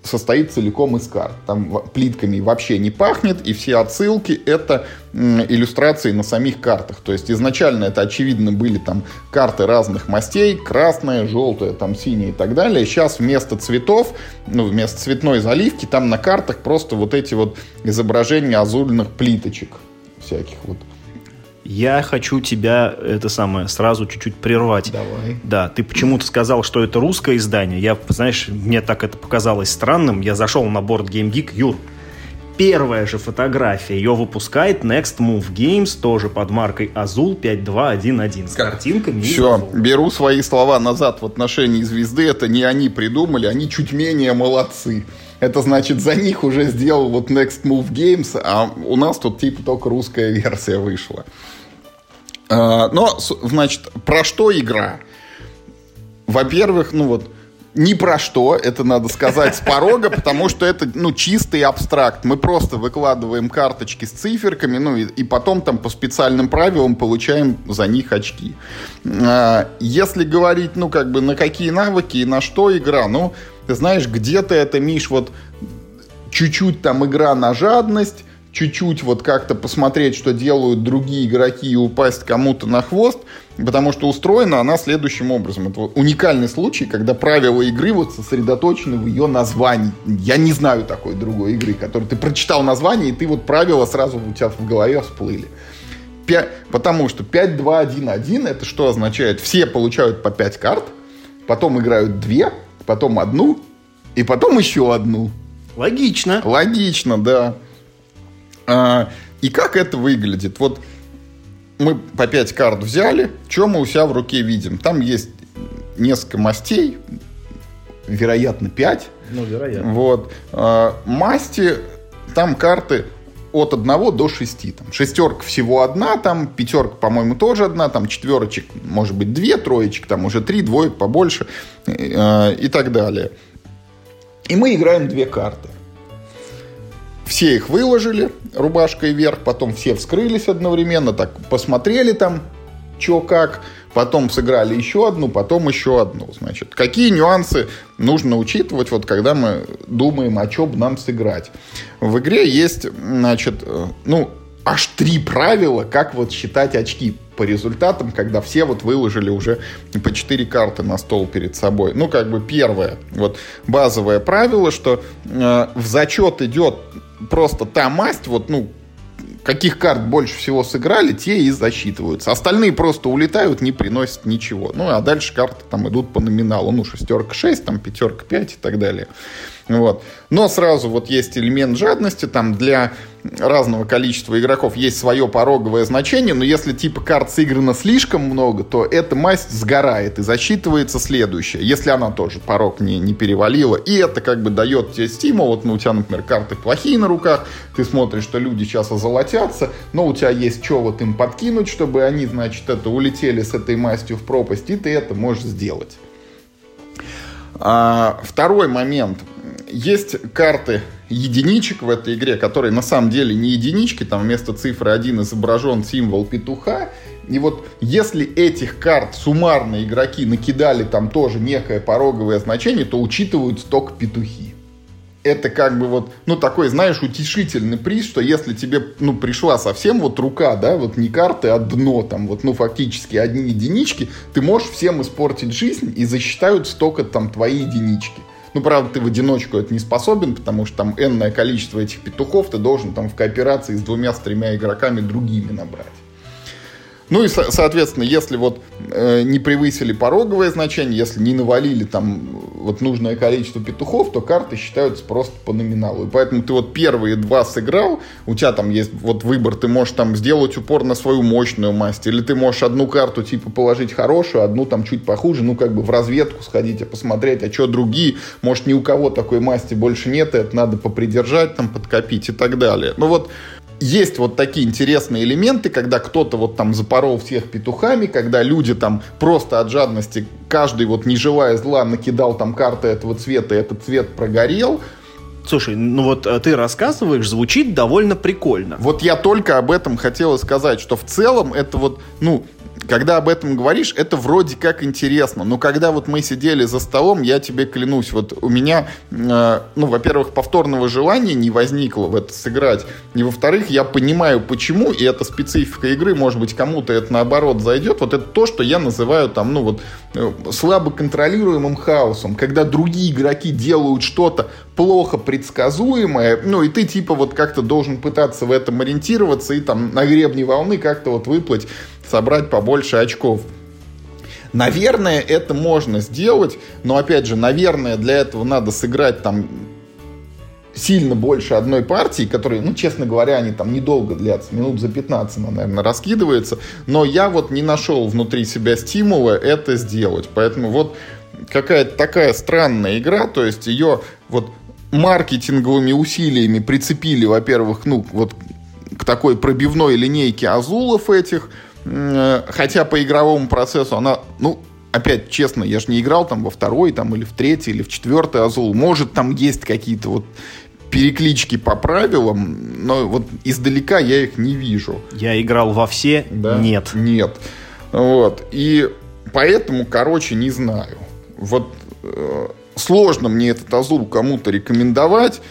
состоит целиком из карт. Там плитками вообще не пахнет, и все отсылки — это иллюстрации на самих картах. То есть изначально это, очевидно, были там карты разных мастей, красная, желтая, там синяя и так далее. Сейчас вместо цветов, ну, вместо цветной заливки, там на картах просто вот эти вот изображения азульных плиточек всяких вот. Я хочу тебя, это самое, сразу чуть-чуть прервать. Давай. Да, ты почему-то сказал, что это русское издание. Я, знаешь, мне так это показалось странным. Я зашел на борт Game Geek. Юр, первая же фотография. Ее выпускает Next Move Games, тоже под маркой Azul 5211. С картинками. Все, беру свои слова назад в отношении звезды. Это не они придумали, они чуть менее молодцы. Это значит, за них уже сделал вот Next Move Games, а у нас тут типа только русская версия вышла. А, но, значит, про что игра? Во-первых, ну вот, ни про что, это надо сказать с порога, потому что это, ну, чистый абстракт. Мы просто выкладываем карточки с циферками, ну, и, и потом там по специальным правилам получаем за них очки. А, если говорить, ну, как бы, на какие навыки и на что игра, ну, ты знаешь, где-то это, Миш, вот чуть-чуть там игра на жадность, чуть-чуть вот как-то посмотреть, что делают другие игроки и упасть кому-то на хвост, потому что устроена она следующим образом. Это уникальный случай, когда правила игры вот сосредоточены в ее названии. Я не знаю такой другой игры, которой ты прочитал название, и ты вот правила сразу у тебя в голове всплыли. 5, потому что 5, 2, 1, 1 это что означает? Все получают по 5 карт, потом играют 2, потом одну, и потом еще одну. Логично. Логично, да. А, и как это выглядит? Вот мы по 5 карт взяли, что мы у себя в руке видим? Там есть несколько мастей, вероятно, 5. Ну, вероятно. Вот. А, масти, там карты от 1 до 6. Там, шестерка всего одна, там пятерка, по-моему, тоже одна, там четверочек, может быть, две, троечек, там уже три, двоек побольше э, и так далее. И мы играем две карты. Все их выложили рубашкой вверх, потом все вскрылись одновременно, так посмотрели там, что как, потом сыграли еще одну, потом еще одну. Значит, какие нюансы нужно учитывать, вот когда мы думаем, о чем нам сыграть. В игре есть, значит, э, ну, аж три правила, как вот считать очки по результатам, когда все вот выложили уже по четыре карты на стол перед собой. Ну, как бы первое, вот базовое правило, что э, в зачет идет просто та масть, вот, ну, каких карт больше всего сыграли, те и засчитываются. Остальные просто улетают, не приносят ничего. Ну, а дальше карты там идут по номиналу. Ну, шестерка 6, там пятерка 5 и так далее. Вот. Но сразу вот есть элемент жадности, там для разного количества игроков есть свое пороговое значение, но если типа карт сыграно слишком много, то эта масть сгорает и засчитывается следующее, если она тоже порог не, не перевалила. И это как бы дает тебе стимул. Вот ну, у тебя, например, карты плохие на руках, ты смотришь, что люди сейчас озолотятся, но у тебя есть что вот им подкинуть, чтобы они, значит, это улетели с этой мастью в пропасть, и ты это можешь сделать. А, второй момент – есть карты единичек в этой игре, которые на самом деле не единички, там вместо цифры 1 изображен символ петуха. И вот если этих карт суммарно игроки накидали там тоже некое пороговое значение, то учитываются только петухи. Это как бы вот, ну, такой, знаешь, утешительный приз, что если тебе, ну, пришла совсем вот рука, да, вот не карты, а дно, там, вот, ну, фактически одни единички, ты можешь всем испортить жизнь и засчитают столько там твои единички. Ну, правда, ты в одиночку это не способен, потому что там энное количество этих петухов ты должен там в кооперации с двумя, с тремя игроками другими набрать. Ну и, соответственно, если вот э, не превысили пороговое значение, если не навалили там вот нужное количество петухов, то карты считаются просто по номиналу. И поэтому ты вот первые два сыграл, у тебя там есть вот выбор, ты можешь там сделать упор на свою мощную масть, или ты можешь одну карту типа положить хорошую, одну там чуть похуже, ну как бы в разведку сходить и посмотреть, а что другие, может ни у кого такой масти больше нет, и это надо попридержать, там подкопить и так далее. Ну вот есть вот такие интересные элементы, когда кто-то вот там запорол всех петухами, когда люди там просто от жадности, каждый вот не желая зла, накидал там карты этого цвета, и этот цвет прогорел. Слушай, ну вот э, ты рассказываешь, звучит довольно прикольно. Вот я только об этом хотел сказать, что в целом это вот, ну, когда об этом говоришь, это вроде как интересно. Но когда вот мы сидели за столом, я тебе клянусь, вот у меня, э, ну, во-первых, повторного желания не возникло в это сыграть. И во-вторых, я понимаю, почему, и это специфика игры, может быть, кому-то это наоборот зайдет. Вот это то, что я называю там, ну, вот, э, слабо контролируемым хаосом. Когда другие игроки делают что-то плохо предсказуемое, ну, и ты типа вот как-то должен пытаться в этом ориентироваться и там на гребне волны как-то вот выплыть собрать побольше очков. Наверное, это можно сделать, но опять же, наверное, для этого надо сыграть там сильно больше одной партии, которые, ну, честно говоря, они там недолго длятся, минут за 15 она, наверное, раскидывается, но я вот не нашел внутри себя стимула это сделать, поэтому вот какая-то такая странная игра, то есть ее вот маркетинговыми усилиями прицепили, во-первых, ну, вот к такой пробивной линейке азулов этих, хотя по игровому процессу она, ну, опять честно, я же не играл там во второй, там, или в третий, или в четвертый Азул. Может, там есть какие-то вот переклички по правилам, но вот издалека я их не вижу. Я играл во все, да? нет. Нет. Вот. И поэтому, короче, не знаю. Вот э, сложно мне этот Азул кому-то рекомендовать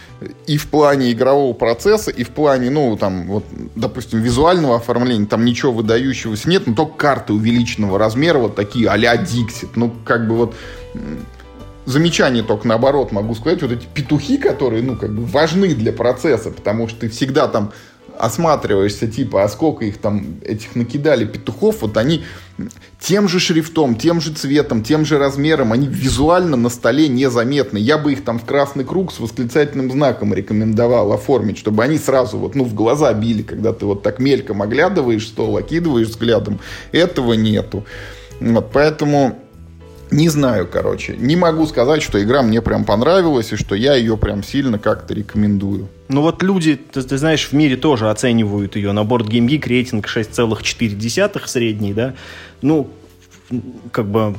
и в плане игрового процесса, и в плане, ну, там, вот, допустим, визуального оформления, там ничего выдающегося нет, но только карты увеличенного размера, вот такие а-ля Dixit, ну, как бы вот замечание только наоборот могу сказать, вот эти петухи, которые, ну, как бы важны для процесса, потому что ты всегда там осматриваешься, типа, а сколько их там, этих накидали петухов, вот они тем же шрифтом, тем же цветом, тем же размером, они визуально на столе незаметны. Я бы их там в красный круг с восклицательным знаком рекомендовал оформить, чтобы они сразу вот, ну, в глаза били, когда ты вот так мельком оглядываешь стол, окидываешь взглядом. Этого нету. Вот, поэтому не знаю, короче. Не могу сказать, что игра мне прям понравилась и что я ее прям сильно как-то рекомендую. Ну вот люди, ты, ты знаешь, в мире тоже оценивают ее. На борт Game Geek рейтинг 6,4 средний, да. Ну, как бы...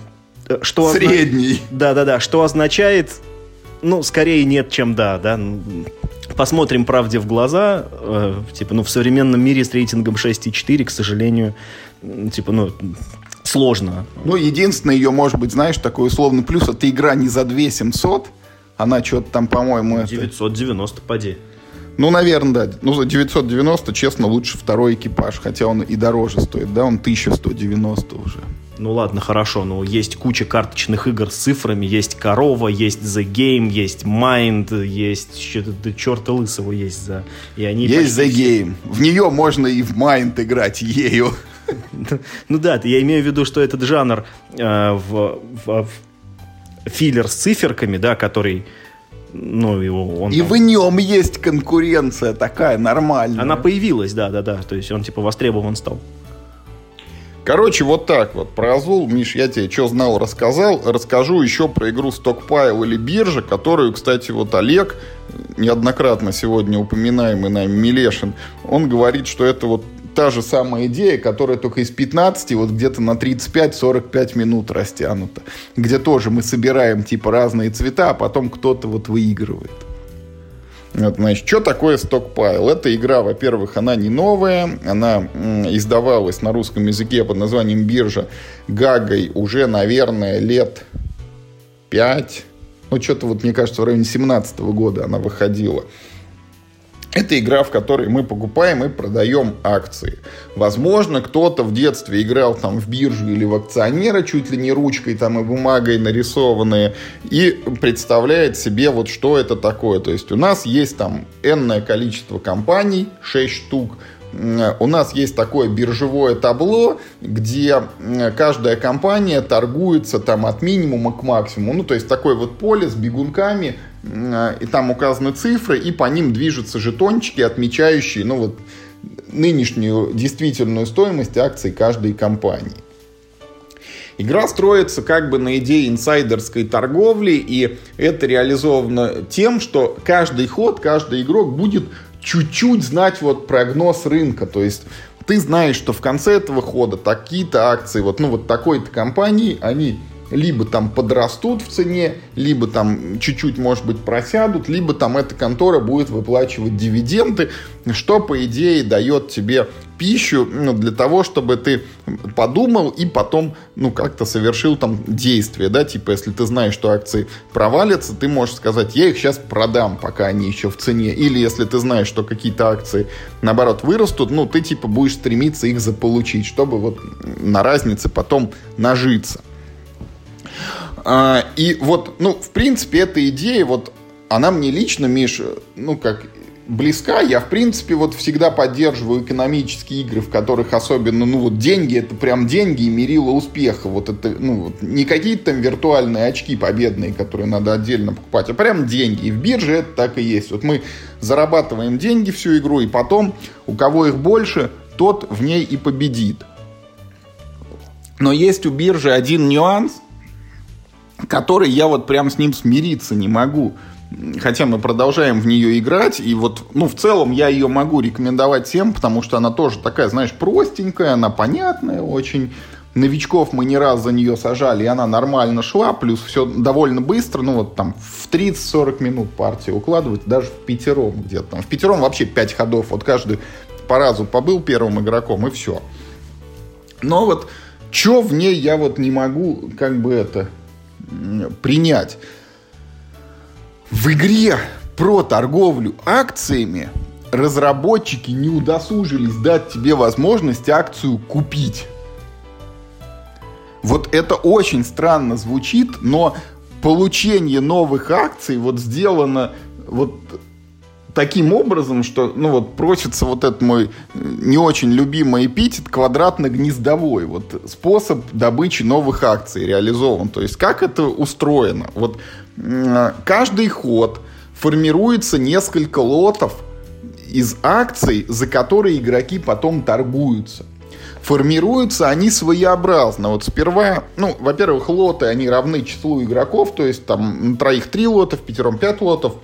Э, что Средний. Да-да-да. Что означает, ну, скорее нет, чем да, да. Посмотрим правде в глаза. Э, типа, ну, в современном мире с рейтингом 6,4, к сожалению, типа, ну, сложно. Ну, единственное ее, может быть, знаешь, такой условный плюс, это игра не за 2 700, она что-то там, по-моему... 990, это... поди. Ну, наверное, да. Ну, за 990, честно, лучше второй экипаж, хотя он и дороже стоит, да, он 1190 уже. Ну ладно, хорошо, но есть куча карточных игр с цифрами, есть Корова, есть The Game, есть Mind, есть что-то черта лысого есть за... И они есть The Game. В нее можно и в Mind играть ею. Ну да, я имею в виду, что этот жанр э, в, в, в филлер с циферками, да, который ну, его, он и там... в нем есть конкуренция такая нормальная. Она появилась, да, да, да. То есть он типа востребован стал. Короче, вот так вот. Про Азул, Миш, я тебе что знал, рассказал. Расскажу еще про игру Stockpile или биржа, которую, кстати, вот Олег, неоднократно сегодня упоминаемый нами Милешин, он говорит, что это вот та же самая идея, которая только из 15 вот где-то на 35-45 минут растянута. Где тоже мы собираем типа разные цвета, а потом кто-то вот выигрывает. Вот, значит, что такое стокпайл? Эта игра, во-первых, она не новая, она издавалась на русском языке под названием «Биржа» Гагой уже, наверное, лет 5, ну, что-то вот, мне кажется, в районе 17 года она выходила. Это игра, в которой мы покупаем и продаем акции. Возможно, кто-то в детстве играл там в биржу или в акционера, чуть ли не ручкой там и бумагой нарисованные, и представляет себе вот что это такое. То есть у нас есть там энное количество компаний, 6 штук, у нас есть такое биржевое табло, где каждая компания торгуется там от минимума к максимуму. Ну, то есть такое вот поле с бегунками, и там указаны цифры, и по ним движутся жетончики, отмечающие, ну, вот, нынешнюю действительную стоимость акций каждой компании. Игра строится как бы на идее инсайдерской торговли, и это реализовано тем, что каждый ход, каждый игрок будет чуть-чуть знать вот прогноз рынка. То есть ты знаешь, что в конце этого хода такие-то акции, вот, ну, вот такой-то компании, они либо там подрастут в цене, либо там чуть-чуть, может быть, просядут, либо там эта контора будет выплачивать дивиденды, что, по идее, дает тебе пищу ну, для того, чтобы ты подумал и потом, ну, как-то совершил там действие, да, типа, если ты знаешь, что акции провалятся, ты можешь сказать, я их сейчас продам, пока они еще в цене, или если ты знаешь, что какие-то акции, наоборот, вырастут, ну, ты, типа, будешь стремиться их заполучить, чтобы вот на разнице потом нажиться. А, и вот, ну, в принципе, эта идея, вот, она мне лично, Миш, ну, как близка. Я, в принципе, вот всегда поддерживаю экономические игры, в которых особенно, ну, вот деньги, это прям деньги и мерило успеха. Вот это, ну, вот, не какие-то там виртуальные очки победные, которые надо отдельно покупать, а прям деньги. И в бирже это так и есть. Вот мы зарабатываем деньги всю игру, и потом, у кого их больше, тот в ней и победит. Но есть у биржи один нюанс – который я вот прям с ним смириться не могу. Хотя мы продолжаем в нее играть, и вот, ну, в целом я ее могу рекомендовать всем, потому что она тоже такая, знаешь, простенькая, она понятная очень. Новичков мы не раз за нее сажали, и она нормально шла, плюс все довольно быстро, ну, вот там в 30-40 минут партия укладывать, даже в пятером где-то там. В пятером вообще 5 ходов, вот каждый по разу побыл первым игроком, и все. Но вот, что в ней я вот не могу, как бы это, принять. В игре про торговлю акциями разработчики не удосужились дать тебе возможность акцию купить. Вот это очень странно звучит, но получение новых акций вот сделано вот таким образом, что, ну вот, просится вот этот мой не очень любимый эпитет квадратно-гнездовой. Вот способ добычи новых акций реализован. То есть, как это устроено? Вот каждый ход формируется несколько лотов из акций, за которые игроки потом торгуются. Формируются они своеобразно. Вот сперва, ну, во-первых, лоты, они равны числу игроков, то есть там на троих три лота, в пятером пять лотов –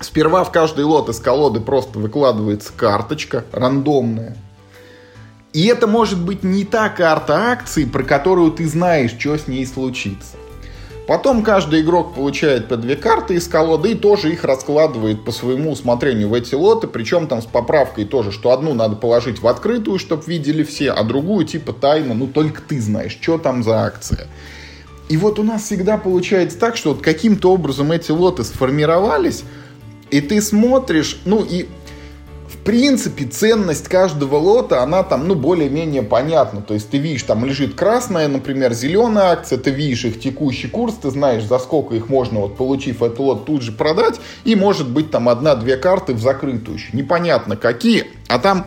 Сперва в каждый лот из колоды просто выкладывается карточка рандомная. И это может быть не та карта акций, про которую ты знаешь, что с ней случится. Потом каждый игрок получает по две карты из колоды и тоже их раскладывает по своему усмотрению в эти лоты. Причем там с поправкой тоже, что одну надо положить в открытую, чтобы видели все, а другую типа тайно, ну только ты знаешь, что там за акция. И вот у нас всегда получается так, что вот каким-то образом эти лоты сформировались, и ты смотришь, ну и в принципе ценность каждого лота, она там, ну, более-менее понятна. То есть ты видишь, там лежит красная, например, зеленая акция, ты видишь их текущий курс, ты знаешь, за сколько их можно, вот, получив этот лот, тут же продать, и может быть там одна-две карты в закрытую еще. Непонятно какие, а там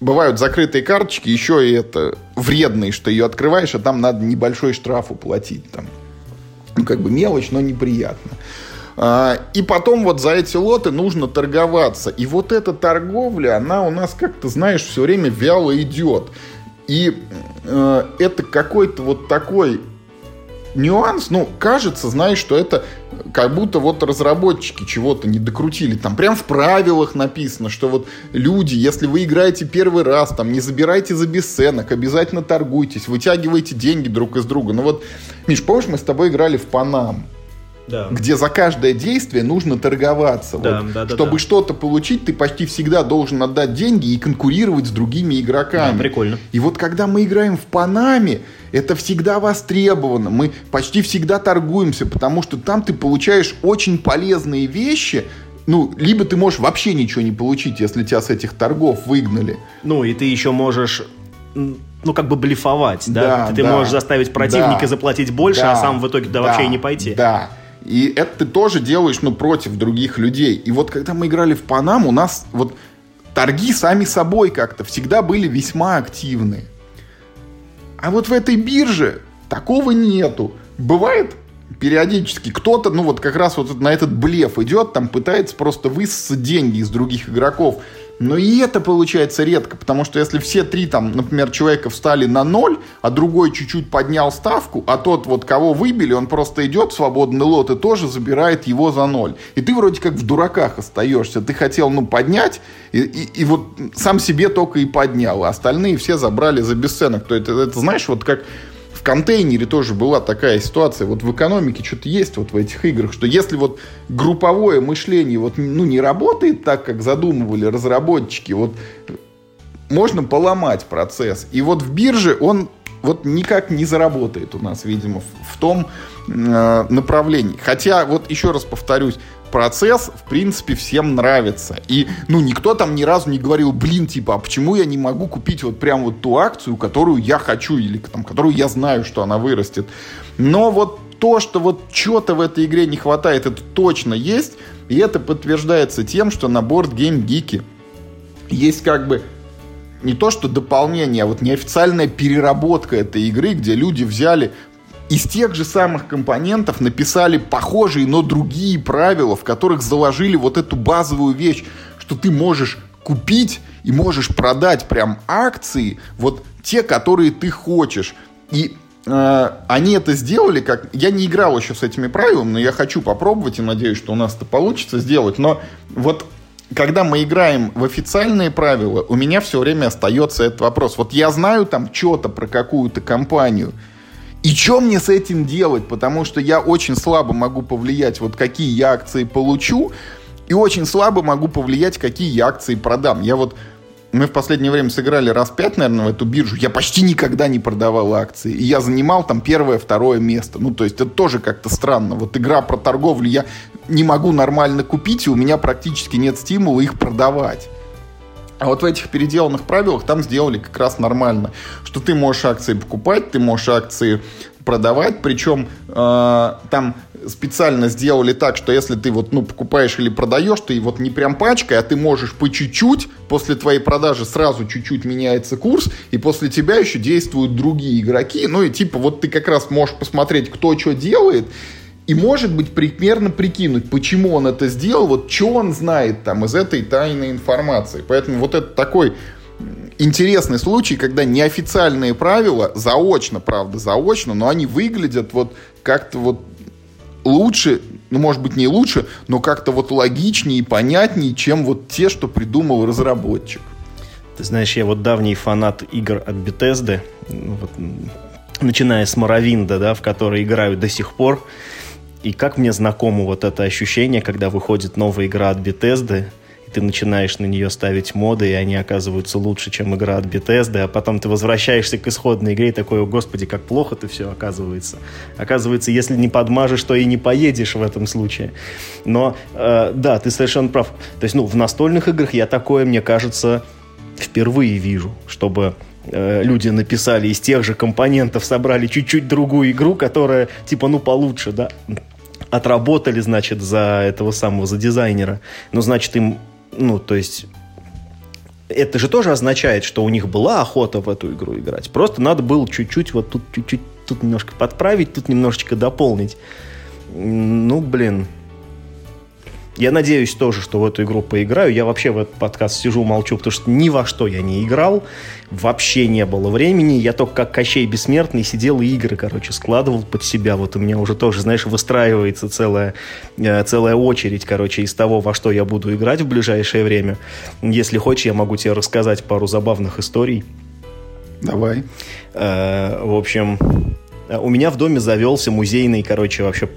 бывают закрытые карточки, еще и это вредные, что ее открываешь, а там надо небольшой штраф уплатить. Там. Ну, как бы мелочь, но неприятно. А, и потом вот за эти лоты нужно торговаться. И вот эта торговля, она у нас как-то, знаешь, все время вяло идет. И э, это какой-то вот такой нюанс, ну, кажется, знаешь, что это как будто вот разработчики чего-то не докрутили. Там прям в правилах написано, что вот люди, если вы играете первый раз, там не забирайте за бесценок, обязательно торгуйтесь, вытягивайте деньги друг из друга. Ну вот, Миш, помнишь, мы с тобой играли в Панам? Да. где за каждое действие нужно торговаться. Да, вот. да, да, Чтобы да. что-то получить, ты почти всегда должен отдать деньги и конкурировать с другими игроками. Да, прикольно. И вот когда мы играем в Панаме, это всегда востребовано. Мы почти всегда торгуемся, потому что там ты получаешь очень полезные вещи, ну, либо ты можешь вообще ничего не получить, если тебя с этих торгов выгнали. Ну, и ты еще можешь ну, как бы блефовать, да? да ты, да, можешь заставить противника да, заплатить больше, а да, а сам в итоге да, да вообще и не пойти. Да. И это ты тоже делаешь, ну, против других людей. И вот когда мы играли в Панаму, у нас вот торги сами собой как-то всегда были весьма активны. А вот в этой бирже такого нету. Бывает периодически кто-то, ну вот как раз вот на этот блеф идет, там пытается просто высосать деньги из других игроков. Но и это получается редко, потому что если все три, там, например, человека встали на ноль, а другой чуть-чуть поднял ставку, а тот вот, кого выбили, он просто идет в свободный лот и тоже забирает его за ноль. И ты вроде как в дураках остаешься. Ты хотел, ну, поднять, и, и, и вот сам себе только и поднял, а остальные все забрали за бесценок. То это, это знаешь, вот как в контейнере тоже была такая ситуация. Вот в экономике что-то есть вот в этих играх, что если вот групповое мышление вот, ну, не работает так, как задумывали разработчики, вот можно поломать процесс. И вот в бирже он вот никак не заработает у нас, видимо, в, в том э, направлении. Хотя, вот еще раз повторюсь, процесс, в принципе, всем нравится. И, ну, никто там ни разу не говорил, блин, типа, а почему я не могу купить вот прям вот ту акцию, которую я хочу, или там, которую я знаю, что она вырастет. Но вот то, что вот чего-то в этой игре не хватает, это точно есть, и это подтверждается тем, что на борт Game Geek есть как бы не то что дополнение, а вот неофициальная переработка этой игры, где люди взяли из тех же самых компонентов написали похожие, но другие правила, в которых заложили вот эту базовую вещь, что ты можешь купить и можешь продать прям акции, вот те, которые ты хочешь. И э, они это сделали, как... Я не играл еще с этими правилами, но я хочу попробовать и надеюсь, что у нас это получится сделать. Но вот когда мы играем в официальные правила, у меня все время остается этот вопрос. Вот я знаю там что-то про какую-то компанию, и что мне с этим делать? Потому что я очень слабо могу повлиять, вот какие я акции получу, и очень слабо могу повлиять, какие я акции продам. Я вот мы в последнее время сыграли раз пять, наверное, в эту биржу. Я почти никогда не продавал акции. И я занимал там первое, второе место. Ну, то есть это тоже как-то странно. Вот игра про торговлю я не могу нормально купить, и у меня практически нет стимула их продавать. А вот в этих переделанных правилах там сделали как раз нормально, что ты можешь акции покупать, ты можешь акции продавать, причем э, там специально сделали так, что если ты вот, ну, покупаешь или продаешь, ты вот не прям пачкой, а ты можешь по чуть-чуть, после твоей продажи сразу чуть-чуть меняется курс, и после тебя еще действуют другие игроки, ну и типа вот ты как раз можешь посмотреть, кто что делает, и, может быть, примерно прикинуть, почему он это сделал, вот что он знает там из этой тайной информации. Поэтому вот это такой интересный случай, когда неофициальные правила, заочно, правда, заочно, но они выглядят вот как-то вот лучше, ну, может быть, не лучше, но как-то вот логичнее и понятнее, чем вот те, что придумал разработчик. Ты знаешь, я вот давний фанат игр от Bethesda, вот, начиная с Моровинда, да, в который играю до сих пор. И как мне знакомо вот это ощущение, когда выходит новая игра от Bethesda, и ты начинаешь на нее ставить моды, и они оказываются лучше, чем игра от Bethesda, а потом ты возвращаешься к исходной игре и такой, о господи, как плохо ты все оказывается. Оказывается, если не подмажешь, то и не поедешь в этом случае. Но, э, да, ты совершенно прав. То есть, ну, в настольных играх я такое, мне кажется, впервые вижу, чтобы э, люди написали из тех же компонентов, собрали чуть-чуть другую игру, которая типа ну получше, да, отработали, значит, за этого самого, за дизайнера. Ну, значит, им, ну, то есть это же тоже означает, что у них была охота в эту игру играть. Просто надо было чуть-чуть вот тут чуть-чуть тут немножко подправить, тут немножечко дополнить. Ну, блин, я надеюсь тоже, что в эту игру поиграю. Я вообще в этот подкаст сижу, молчу, потому что ни во что я не играл. Вообще не было времени. Я только как Кощей Бессмертный сидел и игры, короче, складывал под себя. Вот у меня уже тоже, знаешь, выстраивается целая, э, целая очередь, короче, из того, во что я буду играть в ближайшее время. Если хочешь, я могу тебе рассказать пару забавных историй. Давай. Э, в общем, у меня в доме завелся музейный, короче, вообще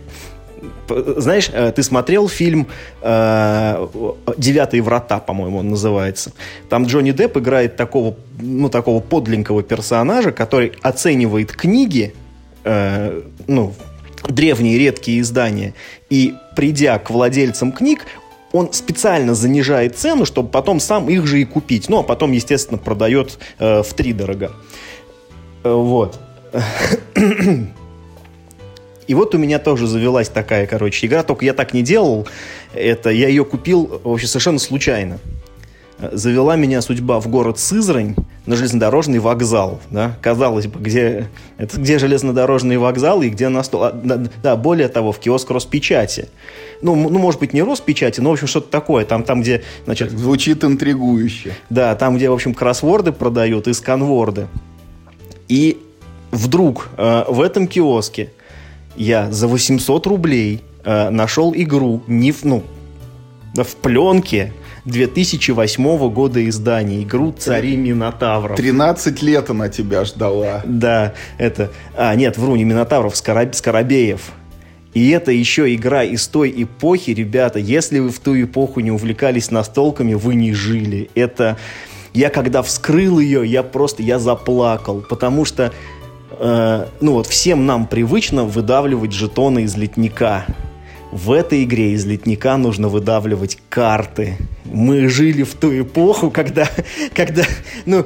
знаешь, э, ты смотрел фильм э, «Девятые врата», по-моему, он называется. Там Джонни Депп играет такого, ну, такого подленького персонажа, который оценивает книги, э, ну, древние редкие издания, и придя к владельцам книг, он специально занижает цену, чтобы потом сам их же и купить. Ну, а потом, естественно, продает э, в три дорого. Э, вот. И вот у меня тоже завелась такая, короче, игра, только я так не делал. Это я ее купил вообще совершенно случайно. завела меня судьба в город Сызрань на железнодорожный вокзал. Да? Казалось бы, где, это где железнодорожный вокзал и где на стол. А, да, да, более того, в киоск Роспечати. Ну, ну, может быть, не Роспечати, но, в общем, что-то такое. Там, там где, значит... Звучит интригующе. Да, там, где, в общем, кроссворды продают и сканворды. И вдруг э, в этом киоске я за 800 рублей э, нашел игру не в, ну, в пленке 2008 года издания. Игру «Цари Минотавров». 13 лет она тебя ждала. Да, это... А, нет, вру, не Минотавров, Скороб... Скоробеев. И это еще игра из той эпохи, ребята. Если вы в ту эпоху не увлекались настолками, вы не жили. Это... Я когда вскрыл ее, я просто, я заплакал, потому что, э, ну вот, всем нам привычно выдавливать жетоны из летника. В этой игре из летника нужно выдавливать карты. Мы жили в ту эпоху, когда, когда ну,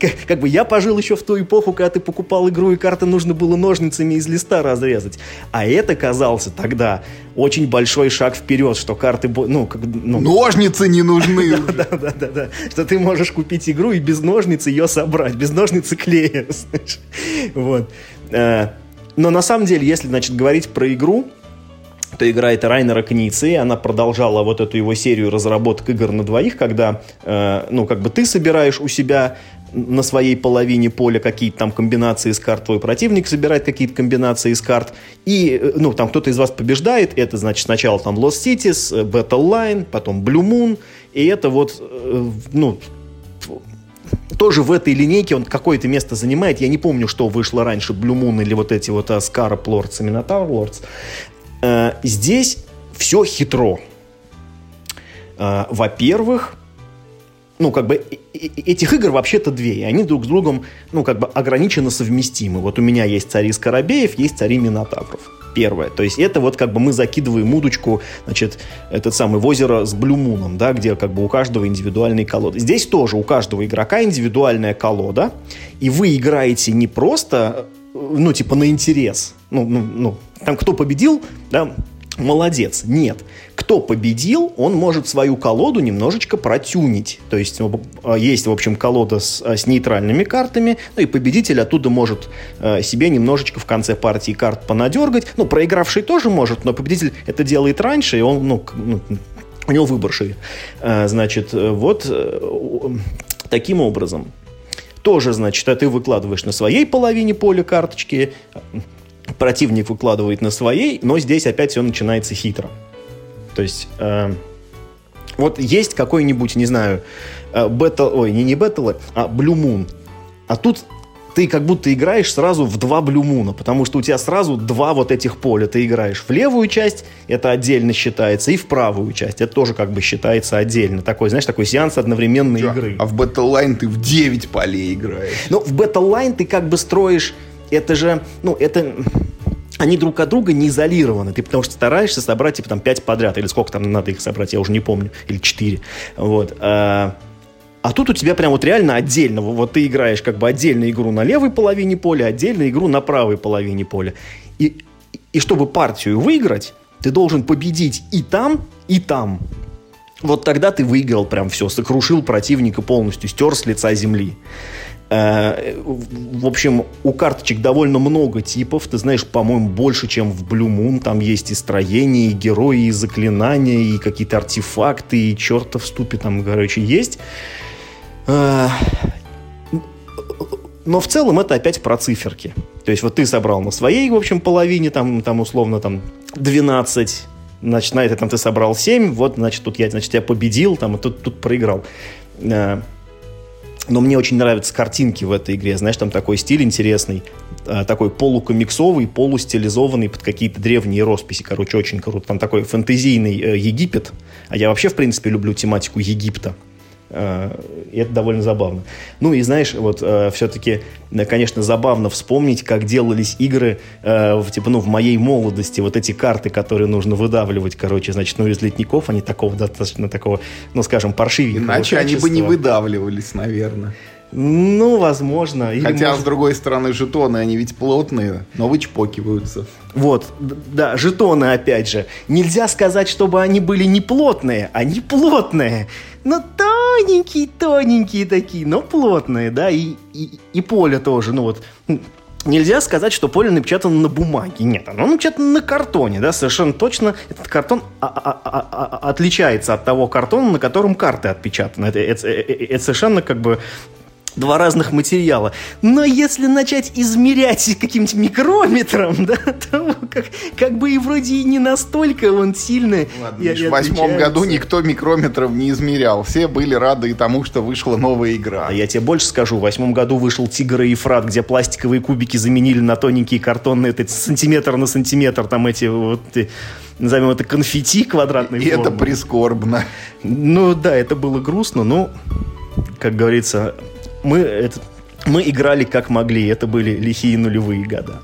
как, как бы я пожил еще в ту эпоху, когда ты покупал игру, и карты нужно было ножницами из листа разрезать. А это казался тогда очень большой шаг вперед, что карты... Ну, как, ну, Ножницы не нужны Да, да, да, да. Что ты можешь купить игру и без ножниц ее собрать, без ножницы клея. Вот. Э, но на самом деле, если, значит, говорить про игру, кто играет Райнера Кницы, она продолжала вот эту его серию разработок игр на двоих, когда, э, ну, как бы ты собираешь у себя на своей половине поля какие-то там комбинации из карт, твой противник собирает какие-то комбинации из карт, и, э, ну, там кто-то из вас побеждает, это, значит, сначала там Lost Cities, э, Battle Line, потом Blue Moon, и это вот, э, ну, тоже в этой линейке он какое-то место занимает. Я не помню, что вышло раньше, Blue Moon или вот эти вот Scarab Lords и Minotaur Lords. Э, здесь все хитро. Э, во-первых, ну, как бы, этих игр вообще-то две, и они друг с другом, ну, как бы, ограниченно совместимы. Вот у меня есть цари Скоробеев, есть цари Минотавров. Первое. То есть это вот как бы мы закидываем удочку, значит, этот самый в озеро с блюмуном, да, где как бы у каждого индивидуальные колоды. Здесь тоже у каждого игрока индивидуальная колода, и вы играете не просто, ну, типа на интерес, ну, ну, ну там кто победил, да, молодец. Нет. Кто победил, он может свою колоду немножечко протюнить. То есть а, есть, в общем, колода с, а, с нейтральными картами, ну и победитель оттуда может э, себе немножечко в конце партии карт понадергать. Ну, проигравший тоже может, но победитель это делает раньше, и он, ну, ну у него выбор. Э, значит, вот э, таким образом. Тоже, значит, а ты выкладываешь на своей половине поля карточки, противник выкладывает на своей, но здесь опять все начинается хитро. То есть, э, вот есть какой-нибудь, не знаю, э, Battle, ой, не, не Battle, а Blue Moon. А тут ты как будто играешь сразу в два Moon, потому что у тебя сразу два вот этих поля. Ты играешь в левую часть, это отдельно считается, и в правую часть, это тоже как бы считается отдельно. Такой, знаешь, такой сеанс одновременной Чё? игры. А в Battle Line ты в 9 полей играешь. Ну, в Battle Line ты как бы строишь это же, ну, это они друг от друга не изолированы. Ты потому что стараешься собрать, типа, там, пять подряд, или сколько там надо их собрать, я уже не помню, или четыре. Вот. А, тут у тебя прям вот реально отдельно, вот ты играешь как бы отдельно игру на левой половине поля, отдельно игру на правой половине поля. И, и чтобы партию выиграть, ты должен победить и там, и там. Вот тогда ты выиграл прям все, сокрушил противника полностью, стер с лица земли. Э, в общем, у карточек довольно много типов. Ты знаешь, по-моему, больше, чем в Blue Moon. Там есть и строения, и герои, и заклинания, и какие-то артефакты, и черта в ступе там, короче, есть. Э, но в целом это опять про циферки. То есть вот ты собрал на своей, в общем, половине, там, там условно, там 12, значит, на это там ты собрал 7, вот, значит, тут я, значит, я победил, там, и тут, тут проиграл. Э, но мне очень нравятся картинки в этой игре. Знаешь, там такой стиль интересный, э, такой полукомиксовый, полустилизованный под какие-то древние росписи. Короче, очень круто. Там такой фэнтезийный Египет. А я вообще, в принципе, люблю тематику Египта. Э, и это довольно забавно. Ну и знаешь, вот э, все-таки, э, конечно, забавно вспомнить, как делались игры, в, типа, ну, в моей молодости, вот эти карты, которые нужно выдавливать, короче, значит, ну, из летников, они такого достаточно такого, ну, скажем, паршивенького Иначе качества. они бы не выдавливались, наверное. Ну, возможно. Или Хотя, может... с другой стороны, жетоны, они ведь плотные, но вычпокиваются. Вот, да, жетоны, опять же. Нельзя сказать, чтобы они были не плотные, они плотные. Но тоненькие, тоненькие такие, но плотные, да, и, и, и поле тоже, ну вот, Нельзя сказать, что поле напечатано на бумаге. Нет, оно напечатано на картоне, да, совершенно точно. Этот картон а, а, а, отличается от того картона, на котором карты отпечатаны. Это, это, это совершенно как бы два разных материала. Но если начать измерять каким-нибудь микрометром, да, то как, как бы и вроде и не настолько он сильный. Ладно, я, в восьмом году никто микрометром не измерял. Все были рады и тому, что вышла новая игра. А я тебе больше скажу. В восьмом году вышел «Тигр и Ефрат», где пластиковые кубики заменили на тоненькие картонные, это сантиметр на сантиметр, там эти вот назовем это конфетти квадратной И формы. это прискорбно. Ну да, это было грустно, но, как говорится, мы это, мы играли как могли, это были лихие нулевые года.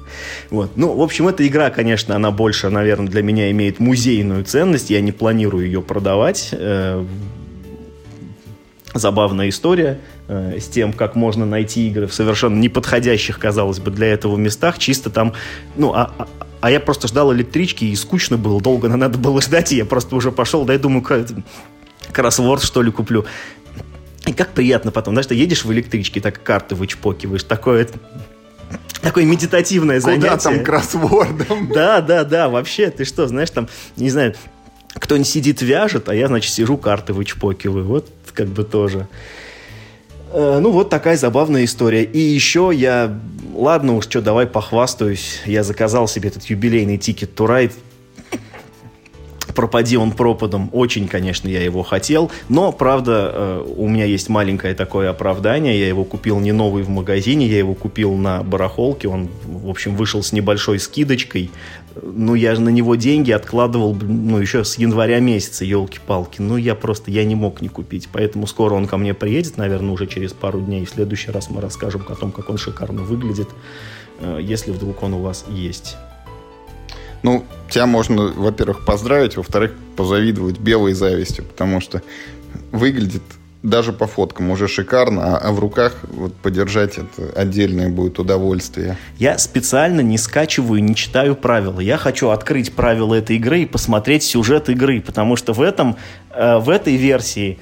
Вот. Ну, в общем, эта игра, конечно, она больше, наверное, для меня имеет музейную ценность, я не планирую ее продавать. Э, забавная история э, с тем, как можно найти игры в совершенно неподходящих, казалось бы, для этого местах, чисто там, ну, а, а, а я просто ждал электрички, и скучно было, долго надо было ждать, и я просто уже пошел, да, я думаю, кроссворд, что ли, куплю. И как приятно потом, знаешь, ты едешь в электричке, так карты вычпокиваешь, такое такое медитативное Куда занятие. Куда там кроссвордом? Да, да, да, вообще, ты что, знаешь, там, не знаю, кто-нибудь сидит, вяжет, а я, значит, сижу, карты вычпокиваю. Вот как бы тоже. Э, ну, вот такая забавная история. И еще я... Ладно уж, что, давай похвастаюсь. Я заказал себе этот юбилейный тикет to ride пропади он пропадом. Очень, конечно, я его хотел. Но, правда, э, у меня есть маленькое такое оправдание. Я его купил не новый в магазине, я его купил на барахолке. Он, в общем, вышел с небольшой скидочкой. Ну, я же на него деньги откладывал, ну, еще с января месяца, елки-палки. Ну, я просто, я не мог не купить. Поэтому скоро он ко мне приедет, наверное, уже через пару дней. В следующий раз мы расскажем о том, как он шикарно выглядит, э, если вдруг он у вас есть. Ну, тебя можно, во-первых, поздравить, во-вторых, позавидовать белой завистью, потому что выглядит даже по фоткам уже шикарно, а, а в руках вот подержать это отдельное будет удовольствие. Я специально не скачиваю, не читаю правила. Я хочу открыть правила этой игры и посмотреть сюжет игры, потому что в этом, э, в этой версии,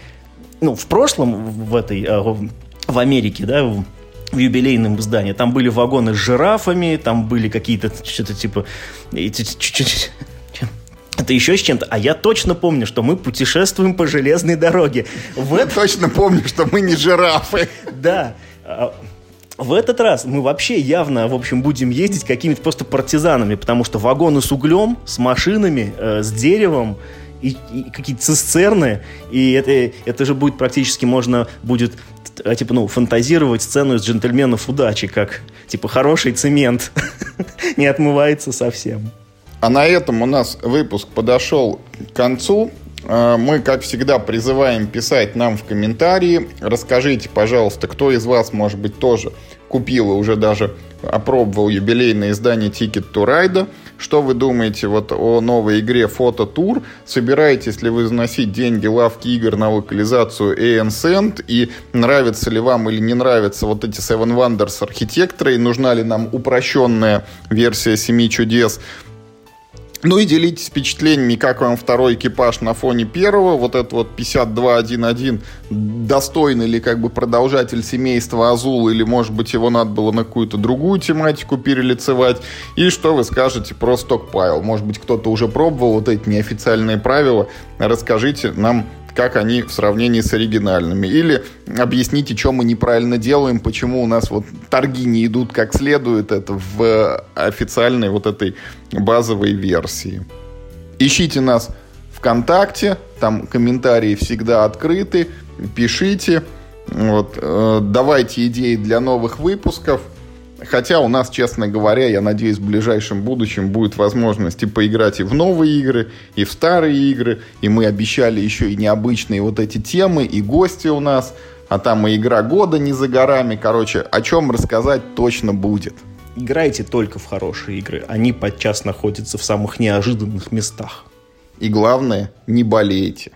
ну, в прошлом, в этой, э, в Америке, да, в юбилейном издании. Там были вагоны с жирафами, там были какие-то что-то типа... Это еще с чем-то. А я точно помню, что мы путешествуем по железной дороге. В это... Точно помню, что мы не жирафы. Да. А, в этот раз мы вообще явно, в общем, будем ездить какими-то просто партизанами, потому что вагоны с углем, с машинами, э, с деревом, и, и какие-то цистерны, и это, это же будет практически можно будет а, типа, ну, фантазировать сцену из джентльменов удачи, как, типа, хороший цемент не отмывается совсем. А на этом у нас выпуск подошел к концу. А, мы, как всегда, призываем писать нам в комментарии. Расскажите, пожалуйста, кто из вас, может быть, тоже купил и уже даже опробовал юбилейное издание Ticket to Ride. Что вы думаете вот о новой игре Фототур? Собираетесь ли вы заносить деньги лавки игр на локализацию ANSend? И нравится ли вам или не нравятся вот эти Seven Wonders архитекторы? И нужна ли нам упрощенная версия Семи чудес? Ну и делитесь впечатлениями, как вам второй экипаж на фоне первого. Вот это вот 52.1.1 достойный ли как бы продолжатель семейства Азул, или может быть его надо было на какую-то другую тематику перелицевать. И что вы скажете про стокпайл? Может быть кто-то уже пробовал вот эти неофициальные правила. Расскажите нам как они в сравнении с оригинальными. Или объясните, что мы неправильно делаем, почему у нас вот торги не идут как следует это в официальной вот этой базовой версии. Ищите нас ВКонтакте, там комментарии всегда открыты, пишите, вот, э, давайте идеи для новых выпусков – Хотя у нас, честно говоря, я надеюсь, в ближайшем будущем будет возможность и поиграть и в новые игры, и в старые игры. И мы обещали еще и необычные вот эти темы, и гости у нас. А там и игра года не за горами. Короче, о чем рассказать точно будет. Играйте только в хорошие игры. Они подчас находятся в самых неожиданных местах. И главное, не болейте.